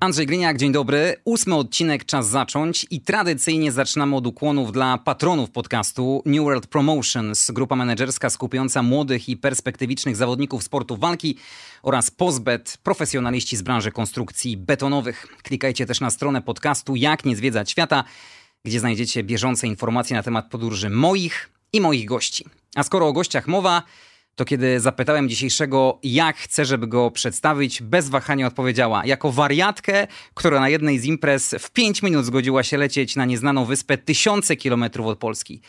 Andrzej Gliniak, dzień dobry. Ósmy odcinek, czas zacząć i tradycyjnie zaczynamy od ukłonów dla patronów podcastu New World Promotions, grupa menedżerska skupiająca młodych i perspektywicznych zawodników sportu walki oraz Pozbet, profesjonaliści z branży konstrukcji betonowych. Klikajcie też na stronę podcastu Jak nie zwiedzać świata, gdzie znajdziecie bieżące informacje na temat podróży moich i moich gości. A skoro o gościach mowa, to kiedy zapytałem dzisiejszego, jak chcę, żeby go przedstawić, bez wahania odpowiedziała: jako wariatkę, która na jednej z imprez w 5 minut zgodziła się lecieć na nieznaną wyspę tysiące kilometrów od Polski.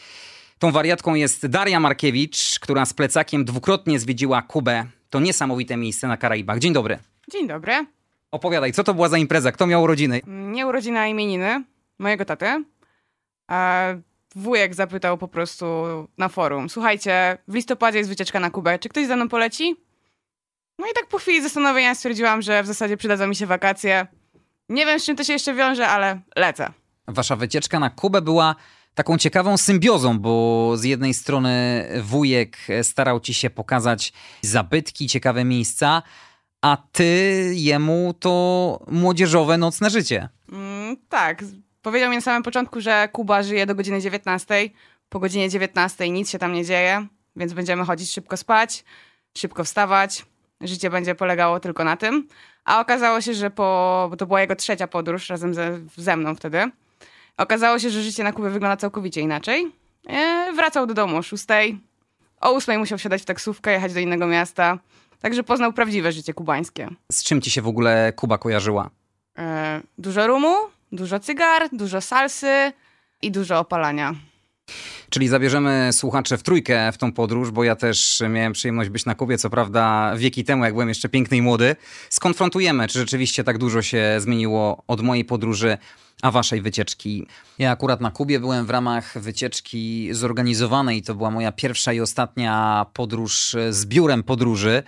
Tą wariatką jest Daria Markiewicz, która z plecakiem dwukrotnie zwiedziła Kubę. To niesamowite miejsce na Karaibach. Dzień dobry. Dzień dobry. Opowiadaj, co to była za impreza? Kto miał urodziny? Nie urodzina, imieniny mojego taty. A wujek zapytał po prostu na forum. Słuchajcie, w listopadzie jest wycieczka na Kubę. Czy ktoś ze mną poleci? No i tak po chwili zastanowienia stwierdziłam, że w zasadzie przydadzą mi się wakacje. Nie wiem, z czym to się jeszcze wiąże, ale lecę. Wasza wycieczka na Kubę była taką ciekawą symbiozą, bo z jednej strony wujek starał ci się pokazać zabytki, ciekawe miejsca, a ty jemu to młodzieżowe nocne życie. Mm, tak, powiedział mi na samym początku, że Kuba żyje do godziny 19. Po godzinie 19 nic się tam nie dzieje, więc będziemy chodzić szybko spać, szybko wstawać. Życie będzie polegało tylko na tym. A okazało się, że po, bo to była jego trzecia podróż razem ze, ze mną wtedy. Okazało się, że życie na Kubie wygląda całkowicie inaczej. E, wracał do domu o 6. O 8 musiał wsiadać w taksówkę, jechać do innego miasta. Także poznał prawdziwe życie kubańskie. Z czym ci się w ogóle Kuba kojarzyła? E, dużo rumu, dużo cygar, dużo salsy i dużo opalania. Czyli zabierzemy słuchacze w trójkę w tą podróż, bo ja też miałem przyjemność być na Kubie, co prawda wieki temu, jak byłem jeszcze piękny i młody. Skonfrontujemy, czy rzeczywiście tak dużo się zmieniło od mojej podróży, a waszej wycieczki. Ja akurat na Kubie byłem w ramach wycieczki zorganizowanej. To była moja pierwsza i ostatnia podróż z biurem podróży.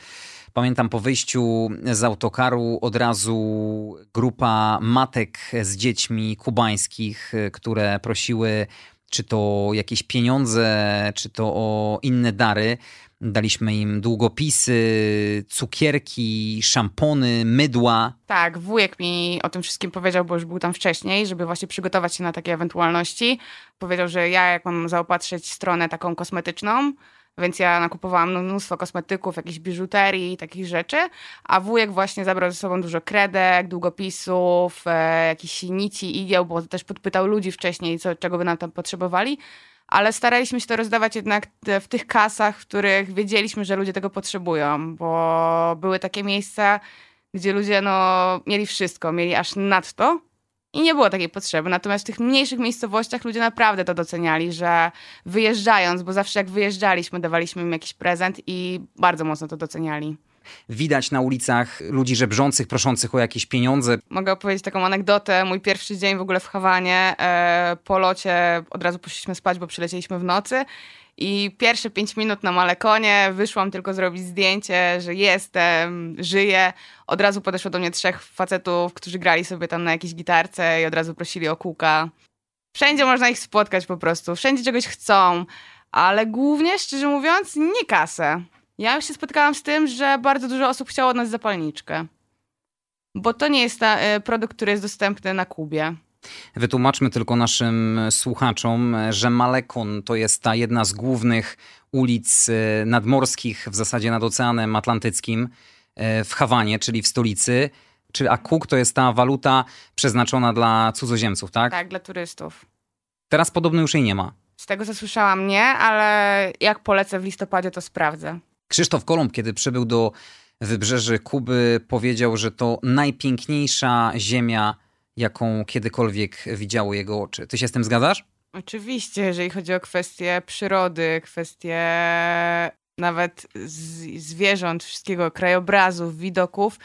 Pamiętam po wyjściu z autokaru od razu grupa matek z dziećmi kubańskich, które prosiły czy to jakieś pieniądze, czy to o inne dary. Daliśmy im długopisy, cukierki, szampony, mydła. Tak, wujek mi o tym wszystkim powiedział, bo już był tam wcześniej, żeby właśnie przygotować się na takie ewentualności. Powiedział, że ja jak mam zaopatrzyć stronę taką kosmetyczną, więc ja nakupowałam mnóstwo kosmetyków, jakiejś biżuterii, takich rzeczy, a wujek właśnie zabrał ze sobą dużo kredek, długopisów, e, jakichś nici, igieł, bo też podpytał ludzi wcześniej, co, czego by nam tam potrzebowali, ale staraliśmy się to rozdawać jednak w tych kasach, w których wiedzieliśmy, że ludzie tego potrzebują, bo były takie miejsca, gdzie ludzie no, mieli wszystko, mieli aż nadto, i nie było takiej potrzeby. Natomiast w tych mniejszych miejscowościach ludzie naprawdę to doceniali, że wyjeżdżając, bo zawsze jak wyjeżdżaliśmy, dawaliśmy im jakiś prezent i bardzo mocno to doceniali. Widać na ulicach ludzi żebrzących, proszących o jakieś pieniądze. Mogę opowiedzieć taką anegdotę. Mój pierwszy dzień w ogóle w Hawanie, e, po locie od razu poszliśmy spać, bo przylecieliśmy w nocy i pierwsze pięć minut na Malekonie wyszłam tylko zrobić zdjęcie, że jestem, żyję. Od razu podeszło do mnie trzech facetów, którzy grali sobie tam na jakiejś gitarce i od razu prosili o kółka. Wszędzie można ich spotkać po prostu, wszędzie czegoś chcą, ale głównie, szczerze mówiąc, nie kasę. Ja się spotkałam z tym, że bardzo dużo osób chciało od nas zapalniczkę. Bo to nie jest ta, y, produkt, który jest dostępny na Kubie. Wytłumaczmy tylko naszym słuchaczom, że Malekon to jest ta jedna z głównych ulic e, nadmorskich, w zasadzie nad Oceanem Atlantyckim e, w Hawanie, czyli w stolicy. Czy Akuk to jest ta waluta przeznaczona dla cudzoziemców, tak? Tak, dla turystów. Teraz podobno już jej nie ma. Z tego co słyszałam nie, ale jak polecę w listopadzie, to sprawdzę. Krzysztof Kolumb, kiedy przybył do wybrzeży Kuby, powiedział, że to najpiękniejsza ziemia jaką kiedykolwiek widziało jego oczy. Ty się z tym zgadzasz? Oczywiście, jeżeli chodzi o kwestie przyrody, kwestie nawet zwierząt, wszystkiego, krajobrazów, widoków,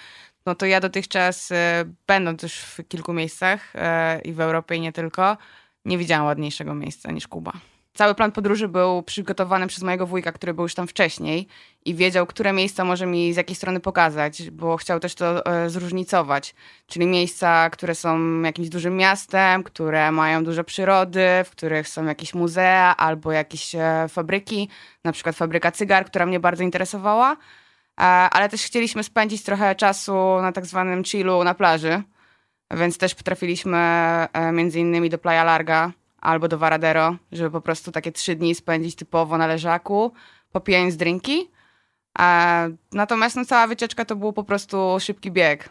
no to ja dotychczas, e, będąc już w kilku miejscach e, i w Europie i nie tylko, nie widziałam ładniejszego miejsca niż Kuba. Cały plan podróży był przygotowany przez mojego wujka, który był już tam wcześniej i wiedział, które miejsca może mi z jakiej strony pokazać, bo chciał też to e, zróżnicować. Czyli miejsca, które są jakimś dużym miastem, które mają dużo przyrody, w których są jakieś muzea albo jakieś e, fabryki, na przykład fabryka cygar, która mnie bardzo interesowała. E, ale też chcieliśmy spędzić trochę czasu na tak zwanym chillu na plaży, więc też potrafiliśmy e, między innymi do Playa Larga albo do Varadero, żeby po prostu takie trzy dni spędzić typowo na leżaku, popijając drinki. E, natomiast no, cała wycieczka to był po prostu szybki bieg.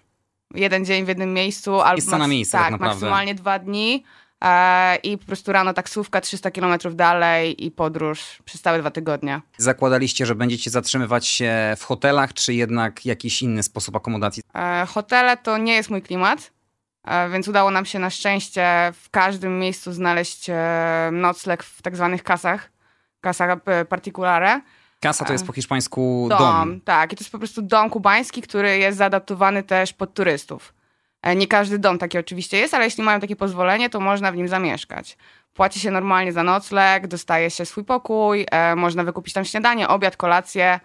Jeden dzień w jednym miejscu, albo na miejscu, tak, tak maksymalnie dwa dni. E, I po prostu rano taksówka 300 kilometrów dalej i podróż przez całe dwa tygodnie. Zakładaliście, że będziecie zatrzymywać się w hotelach, czy jednak jakiś inny sposób akomodacji? E, hotele to nie jest mój klimat. E, więc udało nam się na szczęście w każdym miejscu znaleźć e, nocleg w tak zwanych kasach, kasach e, particulare. Kasa to jest po hiszpańsku dom. dom. Tak, i to jest po prostu dom kubański, który jest zaadaptowany też pod turystów. Nie każdy dom taki oczywiście jest, ale jeśli mają takie pozwolenie, to można w nim zamieszkać. Płaci się normalnie za nocleg, dostaje się swój pokój, można wykupić tam śniadanie, obiad, kolację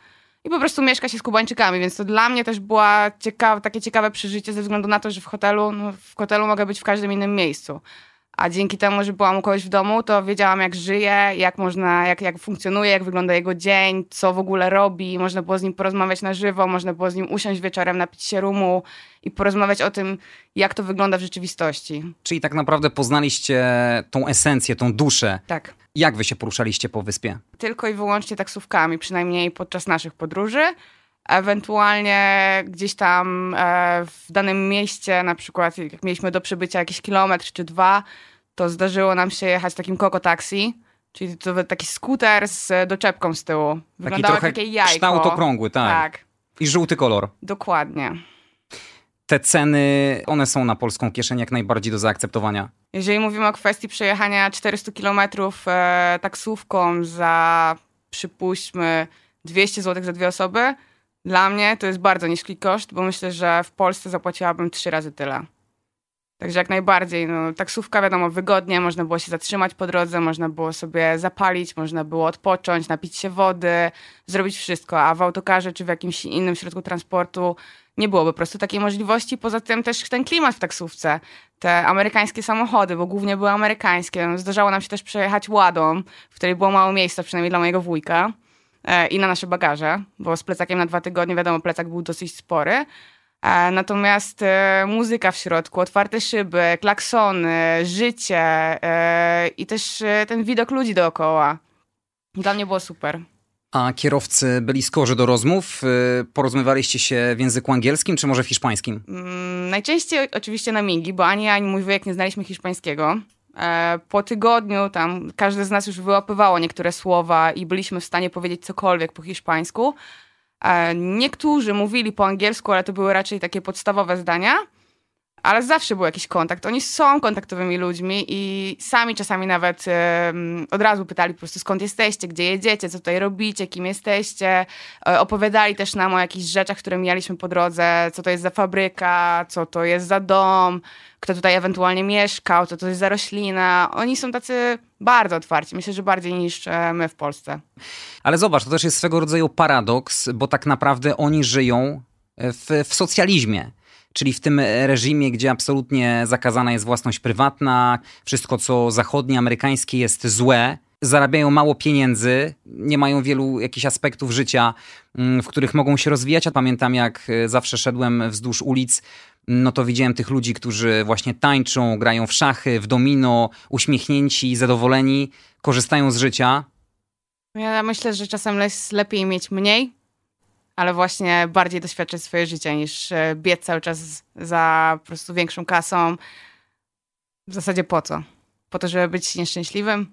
i po prostu mieszka się z Kubańczykami, więc to dla mnie też było ciekawe, takie ciekawe przeżycie ze względu na to, że w hotelu, no, w hotelu mogę być w każdym innym miejscu. A dzięki temu, że byłam u kogoś w domu, to wiedziałam, jak żyje, jak można, jak, jak funkcjonuje, jak wygląda jego dzień, co w ogóle robi. Można było z nim porozmawiać na żywo, można było z nim usiąść wieczorem, napić się rumu i porozmawiać o tym, jak to wygląda w rzeczywistości. Czyli tak naprawdę poznaliście tą esencję, tą duszę. Tak. Jak wy się poruszaliście po wyspie? Tylko i wyłącznie taksówkami, przynajmniej podczas naszych podróży. Ewentualnie gdzieś tam e, w danym mieście, na przykład jak mieliśmy do przybycia jakiś kilometr czy dwa, to zdarzyło nam się jechać takim koko taxi, czyli to taki skuter z doczepką z tyłu. Wyglądało taki trochę jak jajko. kształt okrągły, tak. tak. I żółty kolor. Dokładnie te ceny, one są na polską kieszeń jak najbardziej do zaakceptowania. Jeżeli mówimy o kwestii przejechania 400 kilometrów e, taksówką za, przypuśćmy, 200 zł za dwie osoby, dla mnie to jest bardzo niski koszt, bo myślę, że w Polsce zapłaciłabym trzy razy tyle. Także jak najbardziej, no, taksówka wiadomo, wygodnie, można było się zatrzymać po drodze, można było sobie zapalić, można było odpocząć, napić się wody, zrobić wszystko, a w autokarze czy w jakimś innym środku transportu nie byłoby po prostu takiej możliwości. Poza tym też ten klimat w taksówce, te amerykańskie samochody, bo głównie były amerykańskie. Zdarzało nam się też przejechać ładą, w której było mało miejsca, przynajmniej dla mojego wujka i na nasze bagaże, bo z plecakiem na dwa tygodnie, wiadomo, plecak był dosyć spory. E, natomiast e, muzyka w środku, otwarte szyby, klaksony, życie i też ten widok ludzi dookoła. Dla mnie było super. A kierowcy byli skorzy do rozmów? Porozmawialiście się w języku angielskim, czy może w hiszpańskim? Mm, najczęściej oczywiście na migi, bo ani ja, ani mój wujek nie znaliśmy hiszpańskiego. E, po tygodniu tam każdy z nas już wyłapywało niektóre słowa i byliśmy w stanie powiedzieć cokolwiek po hiszpańsku. E, niektórzy mówili po angielsku, ale to były raczej takie podstawowe zdania ale zawsze był jakiś kontakt. Oni są kontaktowymi ludźmi i sami czasami nawet od razu pytali po prostu skąd jesteście, gdzie jedziecie, co tutaj robicie, kim jesteście. E, opowiadali też nam o jakichś rzeczach, które mijaliśmy po drodze, co to jest za fabryka, co to jest za dom, kto tutaj ewentualnie mieszkał, co to jest za roślina. Oni są tacy bardzo otwarci, myślę, że bardziej niż e, my w Polsce. Ale zobacz, to też jest swego rodzaju paradoks, bo tak naprawdę oni żyją w, w socjalizmie czyli w tym reżimie, gdzie absolutnie zakazana jest własność prywatna, wszystko co zachodnie, amerykańskie jest złe, zarabiają mało pieniędzy, nie mają wielu jakichś aspektów życia, mm, w których mogą się rozwijać. A pamiętam, jak e, zawsze szedłem wzdłuż ulic, no to widziałem tych ludzi, którzy właśnie tańczą, grają w szachy, w domino, uśmiechnięci, zadowoleni, korzystają z życia. Ja myślę, że czasem lepiej mieć mniej, ale właśnie bardziej doświadczać swoje życie niż e, biec cały czas za po prostu większą kasą. W zasadzie po co? Po to, żeby być nieszczęśliwym?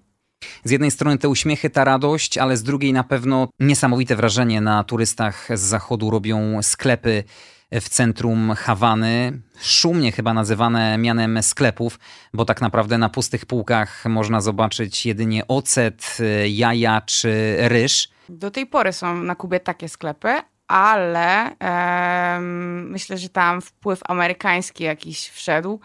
Z jednej strony te uśmiechy, ta radość, ale z drugiej na pewno niesamowite wrażenie na turystach z zachodu robią sklepy w centrum Hawany, szumnie chyba nazywane mianem sklepów, bo tak naprawdę na pustych półkach można zobaczyć jedynie ocet, jaja czy ryż. Do tej pory są na Kubie takie sklepy, ale um, myślę, że tam wpływ amerykański jakiś wszedł,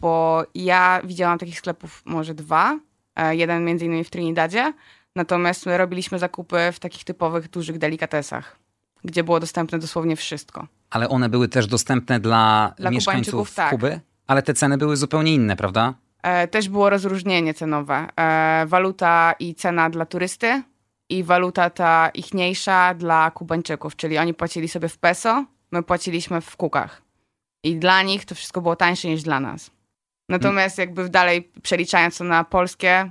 bo ja widziałam takich sklepów może dwa. e, jeden między innymi w Trinidadzie. Natomiast my robiliśmy zakupy w takich typowych dużych delikatesach, gdzie było dostępne dosłownie wszystko. Ale one były też dostępne dla, Dla mieszkańców tak. Kuby? Ale te ceny były zupełnie inne, prawda? E, też było rozróżnienie cenowe. E, waluta i cena dla turysty i waluta ta ichniejsza dla Kubańczyków, czyli oni płacili sobie w peso, my płaciliśmy w kukach. I dla nich to wszystko było tańsze niż dla nas. Natomiast jakby dalej przeliczając to na polskie,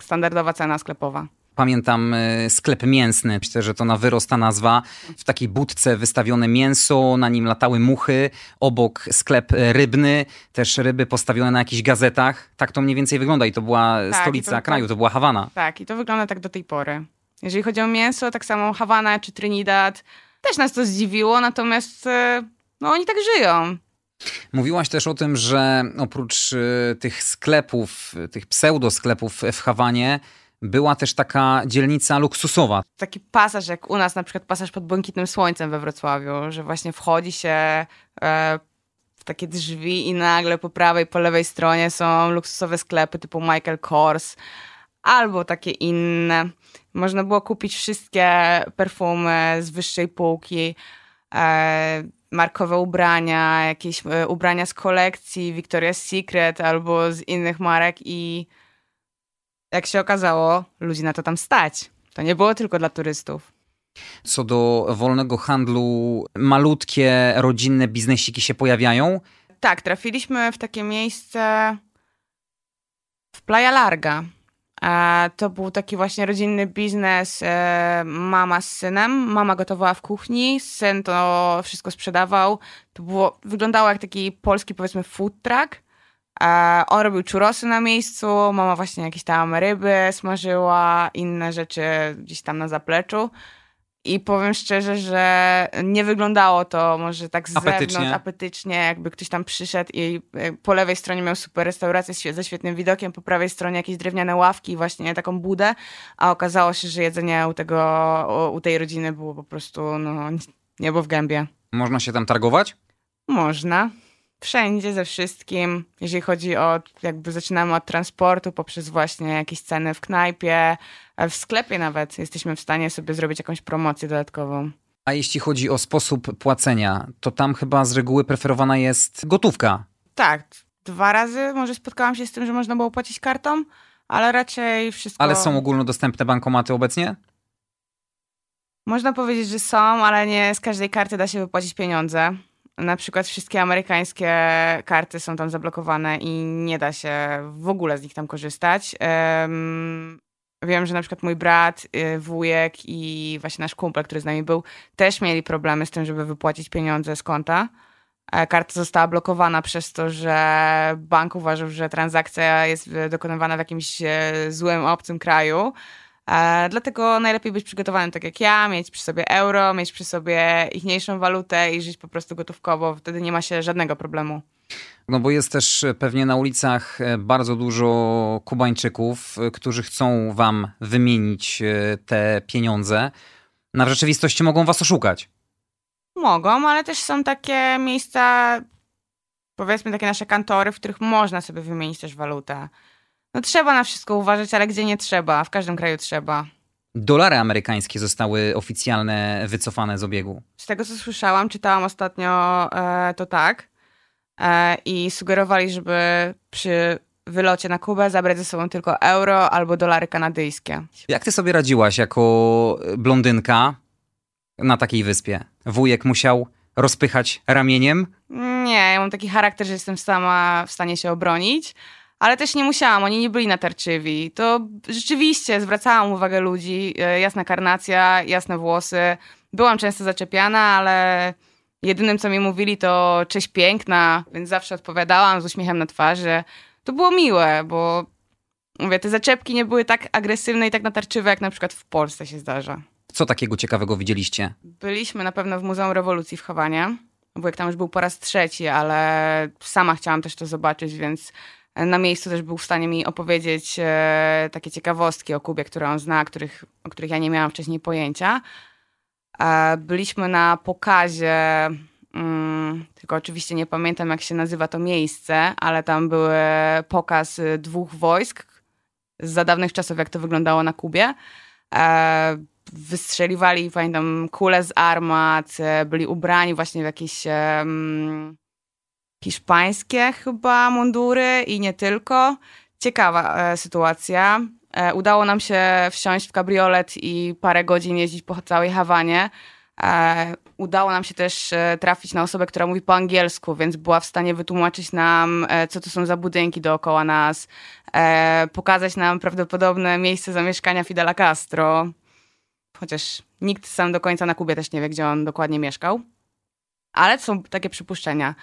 standardowa cena sklepowa. Pamiętam y, sklep mięsny, myślę, że to na wyrost ta nazwa. W takiej budce wystawione mięso, na nim latały muchy, obok sklep y, rybny, też ryby postawione na jakichś gazetach. Tak to mniej więcej wygląda i to była Tak, stolica to- kraju, to była Hawana. Tak, i to wygląda tak do tej pory. Jeżeli chodzi o mięso, tak samo Hawana czy Trinidad, też nas to zdziwiło, natomiast e, no oni tak żyją. Mówiłaś też o tym, że oprócz y, tych sklepów, tych pseudosklepów w Hawanie, była też taka dzielnica luksusowa. taki pasaż, jak u nas na przykład pasaż pod błękitnym słońcem we Wrocławiu, że właśnie wchodzi się e, w takie drzwi i nagle po prawej, po lewej stronie są luksusowe sklepy typu Michael Kors albo takie inne. Można było kupić wszystkie perfumy z wyższej półki, e, markowe ubrania, jakieś e, ubrania z kolekcji Victoria's Secret albo z innych marek i jak się okazało, ludzi na to tam stać. To nie było tylko dla turystów. Co do wolnego handlu, malutkie rodzinne biznesiki się pojawiają. Tak, trafiliśmy w takie miejsce w Playa Larga. To był taki właśnie rodzinny biznes, e, mama z synem. Mama gotowała w kuchni, syn to wszystko sprzedawał. To było, wyglądało jak taki polski, powiedzmy, food truck. On robił churrosy na miejscu, mama właśnie jakieś tam ryby smażyła, inne rzeczy gdzieś tam na zapleczu. I powiem szczerze, że nie wyglądało to może tak z Apetycznie. zewnątrz apetycznie, jakby ktoś tam przyszedł i e, po lewej stronie miał super restaurację ze świetnym widokiem, po prawej stronie jakieś drewniane ławki i właśnie taką budę, a okazało się, że jedzenie u, tego, u- tej rodziny było po prostu no, niebo w gębie. Można się tam targować? Można. Wszędzie, ze wszystkim. Jeżeli chodzi o, jakby zaczynamy od transportu, poprzez właśnie jakieś ceny w knajpie, w sklepie nawet jesteśmy w stanie sobie zrobić jakąś promocję dodatkową. A jeśli chodzi o sposób płacenia, to tam chyba z reguły preferowana jest gotówka. Tak, dwa razy może spotkałam się z tym, że można było płacić kartą, ale raczej wszystko... Ale są ogólnodostępne bankomaty obecnie? Można powiedzieć, że są, ale nie z każdej karty da się wypłacić pieniądze. Na przykład wszystkie amerykańskie karty są tam zablokowane i nie da się w ogóle z nich tam korzystać. Em, wiem, że na przykład mój brat, y, wujek i właśnie nasz kumpel, który z nami był, też mieli problemy z tym, żeby wypłacić pieniądze z konta. E, Karta została blokowana przez to, że bank uważał, że transakcja jest e, dokonywana w jakimś e, złym, obcym kraju. Dlatego najlepiej być przygotowanym tak jak ja, mieć przy sobie euro, mieć przy sobie ichniejszą walutę i żyć po prostu gotówkowo. Wtedy nie ma się żadnego problemu. No bo jest też pewnie na ulicach e, bardzo dużo Kubańczyków, e, którzy chcą wam wymienić e, te pieniądze. Na w rzeczywistości mogą was oszukać. Mogą, ale też są takie miejsca, powiedzmy takie nasze kantory, w których można sobie wymienić też walutę. No trzeba na wszystko uważać, ale gdzie nie trzeba, w każdym kraju trzeba. Dolary amerykańskie zostały oficjalne wycofane z obiegu. Z tego co słyszałam, czytałam ostatnio, e, to tak. E, I sugerowali, żeby przy wylocie na Kubę zabrać ze sobą tylko euro albo dolary kanadyjskie. Jak ty sobie radziłaś jako blondynka na takiej wyspie? Wujek musiał rozpychać ramieniem? Nie, ja mam taki charakter, że jestem sama w stanie się obronić, ale też nie musiałam, oni nie byli natarczywi. To rzeczywiście zwracałam uwagę ludzi, e, jasna karnacja, jasne włosy. Byłam często zaczepiana, ale jedynym, co mi mówili, to cześć piękna, więc zawsze odpowiadałam z uśmiechem na twarzy. To było miłe, bo mówię, te zaczepki nie były tak agresywne i tak natarczywe, jak na przykład w Polsce się zdarza. Co takiego ciekawego widzieliście? Byliśmy na pewno w Muzeum Rewolucji w Hawanie. Wujek tam już był po raz trzeci, ale sama chciałam też to zobaczyć, więc na miejscu też był w stanie mi opowiedzieć e, takie ciekawostki o Kubie, które on zna, których, o których ja nie miałam wcześniej pojęcia. E, byliśmy na pokazie, mm, tylko oczywiście nie pamiętam jak się nazywa to miejsce, ale tam był pokaz y, dwóch wojsk za dawnych czasów, jak to wyglądało na Kubie. E, wystrzeliwali, pamiętam, kule z armat, e, byli ubrani właśnie w jakieś hiszpańskie chyba mundury i nie tylko. Ciekawa sytuacja. E, udało nam się wsiąść w kabriolet i parę godzin jeździć po całej Hawanie. E, udało nam się też e, trafić na osobę, która mówi po angielsku, więc była w stanie wytłumaczyć nam, co to są za budynki dookoła nas, pokazać nam prawdopodobne miejsce zamieszkania Fidela Castro. Chociaż nikt sam do końca na Kubie też nie wie, gdzie on dokładnie mieszkał. Ale są takie przypuszczenia.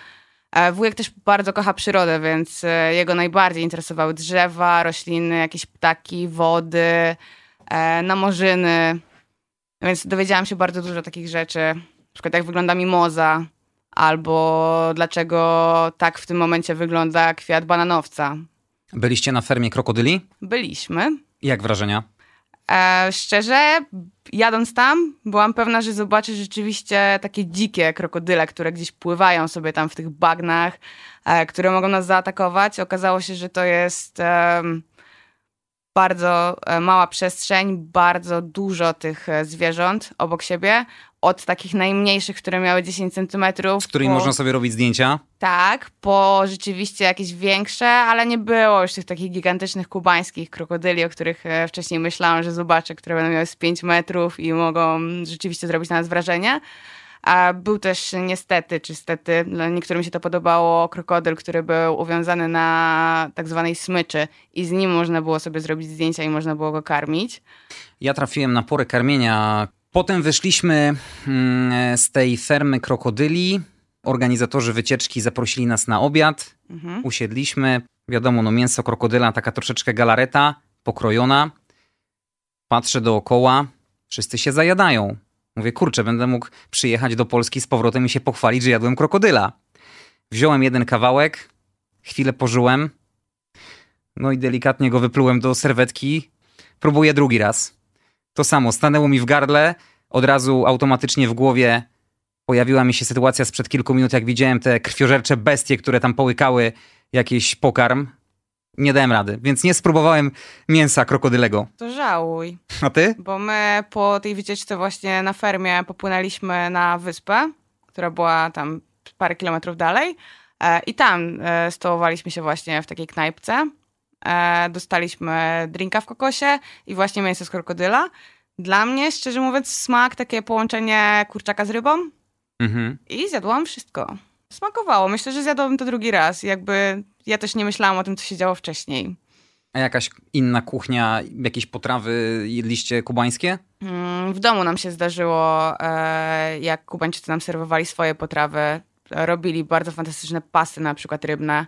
E, wujek też bardzo kocha przyrodę, więc e, jego najbardziej interesowały drzewa, rośliny, jakieś ptaki, wody, e, namorzyny. Więc dowiedziałam się bardzo dużo takich rzeczy. Na przykład jak wygląda mimoza, albo dlaczego tak w tym momencie wygląda kwiat bananowca. Byliście na fermie krokodyli? Byliśmy. Jak wrażenia? E, szczerze, jadąc tam, byłam pewna, że zobaczę rzeczywiście takie dzikie krokodyle, które gdzieś pływają sobie tam w tych bagnach, e, które mogą nas zaatakować. Okazało się, że to jest e, bardzo mała przestrzeń, bardzo dużo tych e, zwierząt obok siebie. Od takich najmniejszych, które miały 10 centymetrów. Z którymi po... można sobie robić zdjęcia? Tak, po rzeczywiście jakieś większe, ale nie było już tych takich gigantycznych kubańskich krokodyli, o których e, wcześniej myślałam, że zobaczę, które będą miały z 5 metrów i mogą rzeczywiście zrobić na nas wrażenie. A był też niestety, czy stety, niektórym się to podobało, krokodyl, który był uwiązany na tak zwanej smyczy i z nim można było sobie zrobić zdjęcia i można było go karmić. Ja trafiłem na porę karmienia. Potem wyszliśmy mm, z tej fermy krokodyli. Organizatorzy wycieczki zaprosili nas na obiad. Mhm. Usiedliśmy. Wiadomo, no mięso krokodyla, taka troszeczkę galareta, pokrojona. Patrzę dookoła. Wszyscy się zajadają. Mówię, kurczę, będę mógł przyjechać do Polski z powrotem i się pochwalić, że jadłem krokodyla. Wziąłem jeden kawałek, chwilę pożyłem, no i delikatnie go wyplułem do serwetki. Próbuję drugi raz. To samo, stanęło mi w gardle, od razu automatycznie w głowie pojawiła mi się sytuacja sprzed kilku minut, jak widziałem te krwiożercze bestie, które tam połykały jakiś pokarm nie dałem rady, więc nie spróbowałem mięsa krokodylego. To żałuj. A ty? Bo my po tej wycieczce właśnie na fermie popłynęliśmy na wyspę, która była tam parę kilometrów dalej e, i tam e, stołowaliśmy się właśnie w takiej knajpce. E, dostaliśmy drinka w kokosie i właśnie mięso z krokodyla. Dla mnie, szczerze mówiąc, smak, takie połączenie kurczaka z rybą. Mhm. I zjadłam wszystko. Smakowało. Myślę, że zjadłabym to drugi raz. Jakby ja też nie myślałam o tym, co się działo wcześniej. A jakaś inna kuchnia, jakieś potrawy jedliście kubańskie? Mm, w domu nam się zdarzyło, e, jak Kubańczycy nam serwowali swoje potrawy. Robili bardzo fantastyczne pasy, na przykład rybne,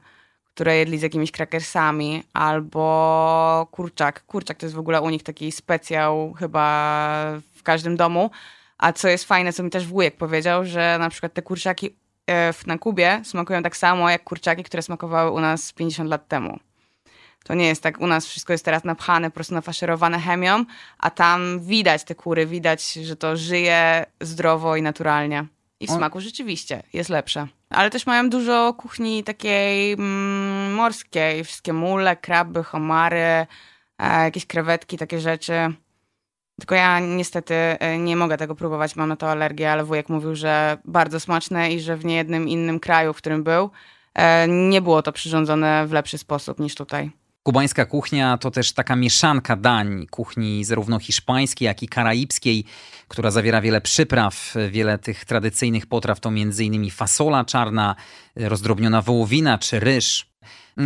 które jedli z jakimiś krakersami, albo kurczak. Kurczak to jest w ogóle u nich taki specjał chyba w każdym domu. A co jest fajne, co mi też wujek powiedział, że na przykład te kurczaki na Kubie smakują tak samo jak kurczaki, które smakowały u nas 50 lat temu. To nie jest tak, u nas wszystko jest teraz napchane, po prostu nafaszerowane chemią, a tam widać te kury, widać, że to żyje zdrowo i naturalnie. I w smaku rzeczywiście jest lepsze. Ale też mają dużo kuchni takiej mm, morskiej, wszystkie mule, kraby, homary, e, jakieś krewetki, takie rzeczy. Tylko ja niestety e, nie mogę tego próbować, mam na to alergię, ale wujek mówił, że bardzo smaczne i że w niejednym innym kraju, w którym był, e, nie było to przyrządzone w lepszy sposób niż tutaj. Kubańska kuchnia to też taka mieszanka dań kuchni zarówno hiszpańskiej, jak i karaibskiej, która zawiera wiele przypraw, wiele tych tradycyjnych potraw to m.in. fasola czarna, rozdrobniona wołowina czy ryż.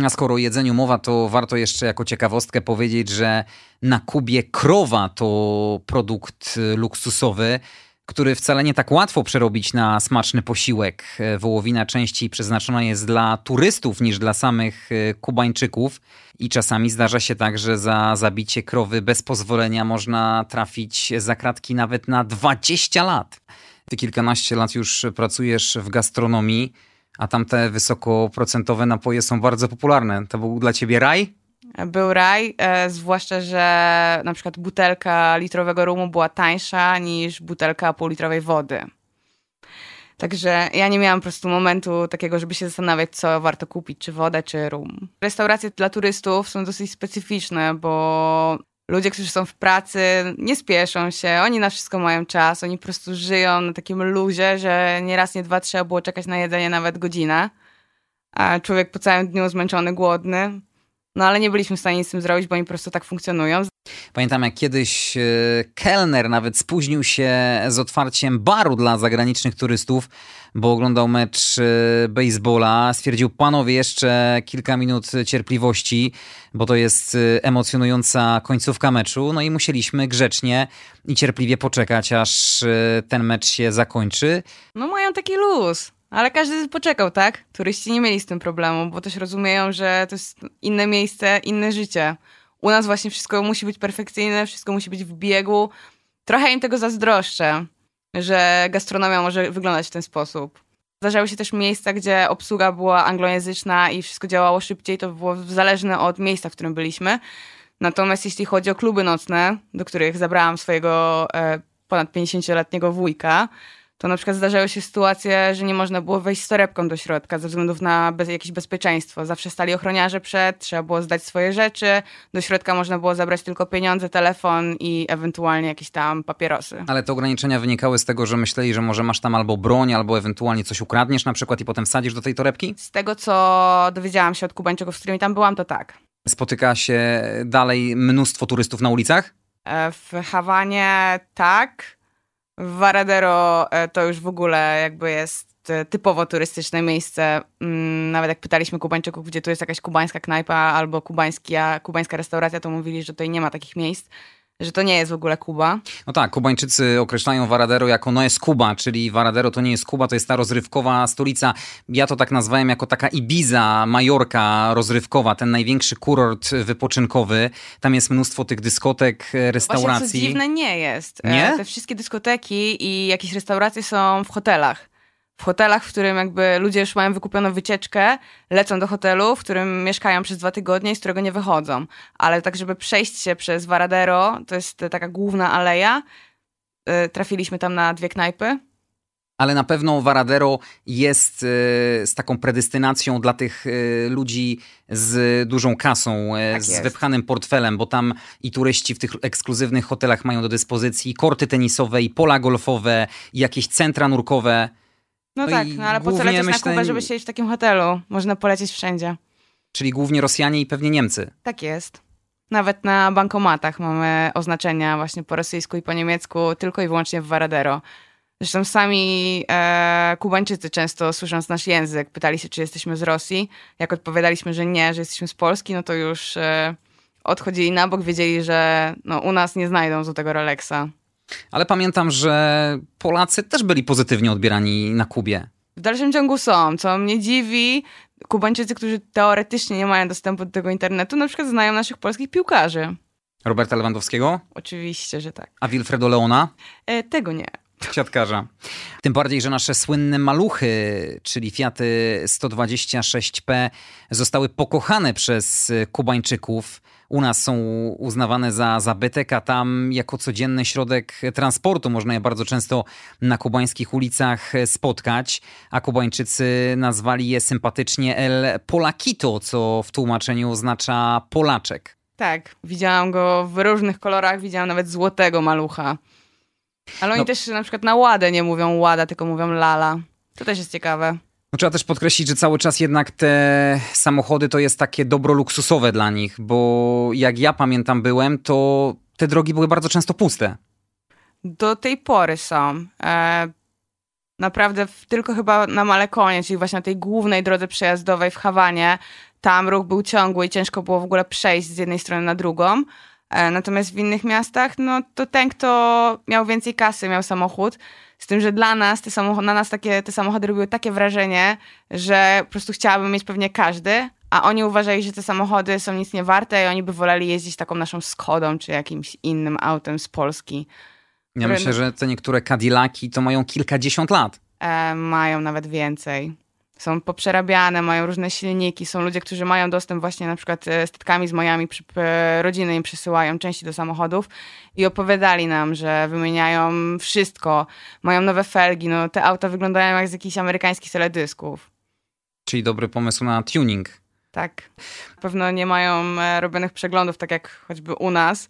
A skoro o jedzeniu mowa, to warto jeszcze jako ciekawostkę powiedzieć, że na Kubie krowa to produkt luksusowy, który wcale nie tak łatwo przerobić na smaczny posiłek. Wołowina częściej przeznaczona jest dla turystów niż dla samych e, Kubańczyków i czasami zdarza się tak, że za zabicie krowy bez pozwolenia można trafić za kratki nawet na 20 lat. Ty kilkanaście lat już pracujesz w gastronomii a tamte wysokoprocentowe napoje są bardzo popularne. To był dla ciebie raj? Był raj, e, zwłaszcza, że na przykład butelka litrowego rumu była tańsza niż butelka półlitrowej wody. Także ja nie miałam po prostu momentu takiego, żeby się zastanawiać, co warto kupić, czy wodę, czy rum. Restauracje dla turystów są dosyć specyficzne, bo ludzie, którzy są w pracy, nie spieszą się, oni na wszystko mają czas, oni po prostu żyją na takim luzie, że nie raz, nie dwa trzeba było czekać na jedzenie nawet godzinę. A człowiek po całym dniu zmęczony, głodny. No ale nie byliśmy w stanie nic z tym zrobić, bo oni po prostu tak funkcjonują. Pamiętam, jak kiedyś e, kelner nawet spóźnił się z otwarciem baru dla zagranicznych turystów, bo oglądał mecz e, baseballa. Stwierdził, panowie, jeszcze kilka minut cierpliwości, bo to jest e, emocjonująca końcówka meczu. No i musieliśmy grzecznie i cierpliwie poczekać, aż ten mecz się zakończy. No mają taki luz. Ale każdy poczekał, tak? Turyści nie mieli z tym problemu, bo też rozumieją, że to jest inne miejsce, inne życie. U nas właśnie wszystko musi być perfekcyjne, wszystko musi być w biegu. Trochę im tego zazdroszczę, że gastronomia może wyglądać w ten sposób. Zdarzały się też miejsca, gdzie obsługa była anglojęzyczna i wszystko działało szybciej, to było zależne od miejsca, w którym byliśmy. Natomiast jeśli chodzi o kluby nocne, do których zabrałam swojego e, ponad 50-letniego wujka, to na przykład zdarzały się sytuacje, że nie można było wejść z torebką do środka ze względów na bez, jakieś bezpieczeństwo. Zawsze stali ochroniarze przed, trzeba było zdać swoje rzeczy, do środka można było zabrać tylko pieniądze, telefon i ewentualnie jakieś tam papierosy. Ale te ograniczenia wynikały z tego, że myśleli, że może masz tam albo broń, albo ewentualnie coś ukradniesz na przykład i potem wsadzisz do tej torebki? Z tego, co dowiedziałam się od Kubańczyków, z którymi tam byłam, to tak. Spotyka się dalej mnóstwo turystów na ulicach? E, w Hawanie tak. Varadero e, to już w ogóle jakby jest e, typowo turystyczne miejsce. Mm, nawet jak pytaliśmy Kubańczyków, gdzie tu jest jakaś kubańska knajpa albo kubańska, kubańska restauracja, to mówili, że tutaj nie ma takich miejsc że to nie jest w ogóle Kuba. No tak, Kubańczycy określają Varadero jako no jest Kuba, czyli Varadero to nie jest Kuba, to jest ta rozrywkowa stolica. Ja to tak nazwałem jako taka Ibiza, Majorka rozrywkowa, ten największy kurort wypoczynkowy. Tam jest mnóstwo tych dyskotek, restauracji. Właśnie co dziwne nie jest. Nie? E, te wszystkie dyskoteki i jakieś restauracje są w hotelach w hotelach, w którym jakby ludzie już mają wykupioną wycieczkę, lecą do hotelu, w którym mieszkają przez dwa tygodnie i z którego nie wychodzą. Ale tak, żeby przejść się przez Varadero, to jest taka główna aleja, y, trafiliśmy tam na dwie knajpy. Ale na pewno Varadero jest y, z taką predestynacją dla tych y, ludzi z dużą kasą, tak z jest. wypchanym portfelem, bo tam i turyści w tych ekskluzywnych hotelach mają do dyspozycji korty tenisowe, i pola golfowe, i jakieś centra nurkowe. No, no tak, no ale po co lecieć myślę... na Kubę, żeby siedzieć w takim hotelu? Można polecieć wszędzie. Czyli głównie Rosjanie i pewnie Niemcy. Tak jest. Nawet na bankomatach mamy oznaczenia właśnie po rosyjsku i po niemiecku, tylko i wyłącznie w Varadero. Zresztą sami e, Kubańczycy często słysząc nasz język pytali się, czy jesteśmy z Rosji. Jak odpowiadaliśmy, że nie, że jesteśmy z Polski, no to już e, odchodzili na bok, wiedzieli, że no, u nas nie znajdą złotego Rolexa. Ale pamiętam, że Polacy też byli pozytywnie odbierani na Kubie. W dalszym ciągu są, co mnie dziwi. Kubańczycy, którzy teoretycznie nie mają dostępu do tego internetu, na przykład znają naszych polskich piłkarzy. Roberta Lewandowskiego? Oczywiście, że tak. A Wilfredo Leona? E, tego nie. Siatkarza. Tym bardziej, że nasze słynne maluchy, czyli Fiaty 126P, zostały pokochane przez Kubańczyków u nas są uznawane za zabytek, a tam jako codzienny środek transportu można je bardzo często na kubańskich ulicach spotkać, a Kubańczycy nazwali je sympatycznie El Polakito, co w tłumaczeniu oznacza Polaczek. Tak, widziałam go w różnych kolorach, widziałam nawet złotego malucha. Ale oni no. też na przykład na ładę nie mówią łada, tylko mówią lala. To też jest ciekawe. No, trzeba też podkreślić, że cały czas jednak te samochody to jest takie dobro luksusowe dla nich, bo jak ja pamiętam byłem, to te drogi były bardzo często puste. Do tej pory są. E, naprawdę w, tylko chyba na Malekonie, czyli właśnie na tej głównej drodze przejazdowej w Hawanie, tam ruch był ciągły i ciężko było w ogóle przejść z jednej strony na drugą. E, natomiast w innych miastach, no to ten, kto miał więcej kasy, miał samochód, z tym, że dla nas te samochody, na nas takie, te samochody robiły takie wrażenie, że po prostu chciałabym mieć pewnie każdy, a oni uważali, że te samochody są nic nie warte i oni by woleli jeździć taką naszą Skodą czy jakimś innym autem z Polski. Ja myślę, że te niektóre Cadillaki to mają kilkadziesiąt lat. E, mają nawet więcej. Są poprzerabiane, mają różne silniki, są ludzie, którzy mają dostęp właśnie na przykład e, statkami z Miami, przy, rodziny im przysyłają części do samochodów i opowiadali nam, że wymieniają wszystko, mają nowe felgi, no te auta wyglądają jak z jakichś amerykańskich teledysków. Czyli dobry pomysł na tuning. Tak. Pewno nie mają e, robionych przeglądów, tak jak choćby u nas.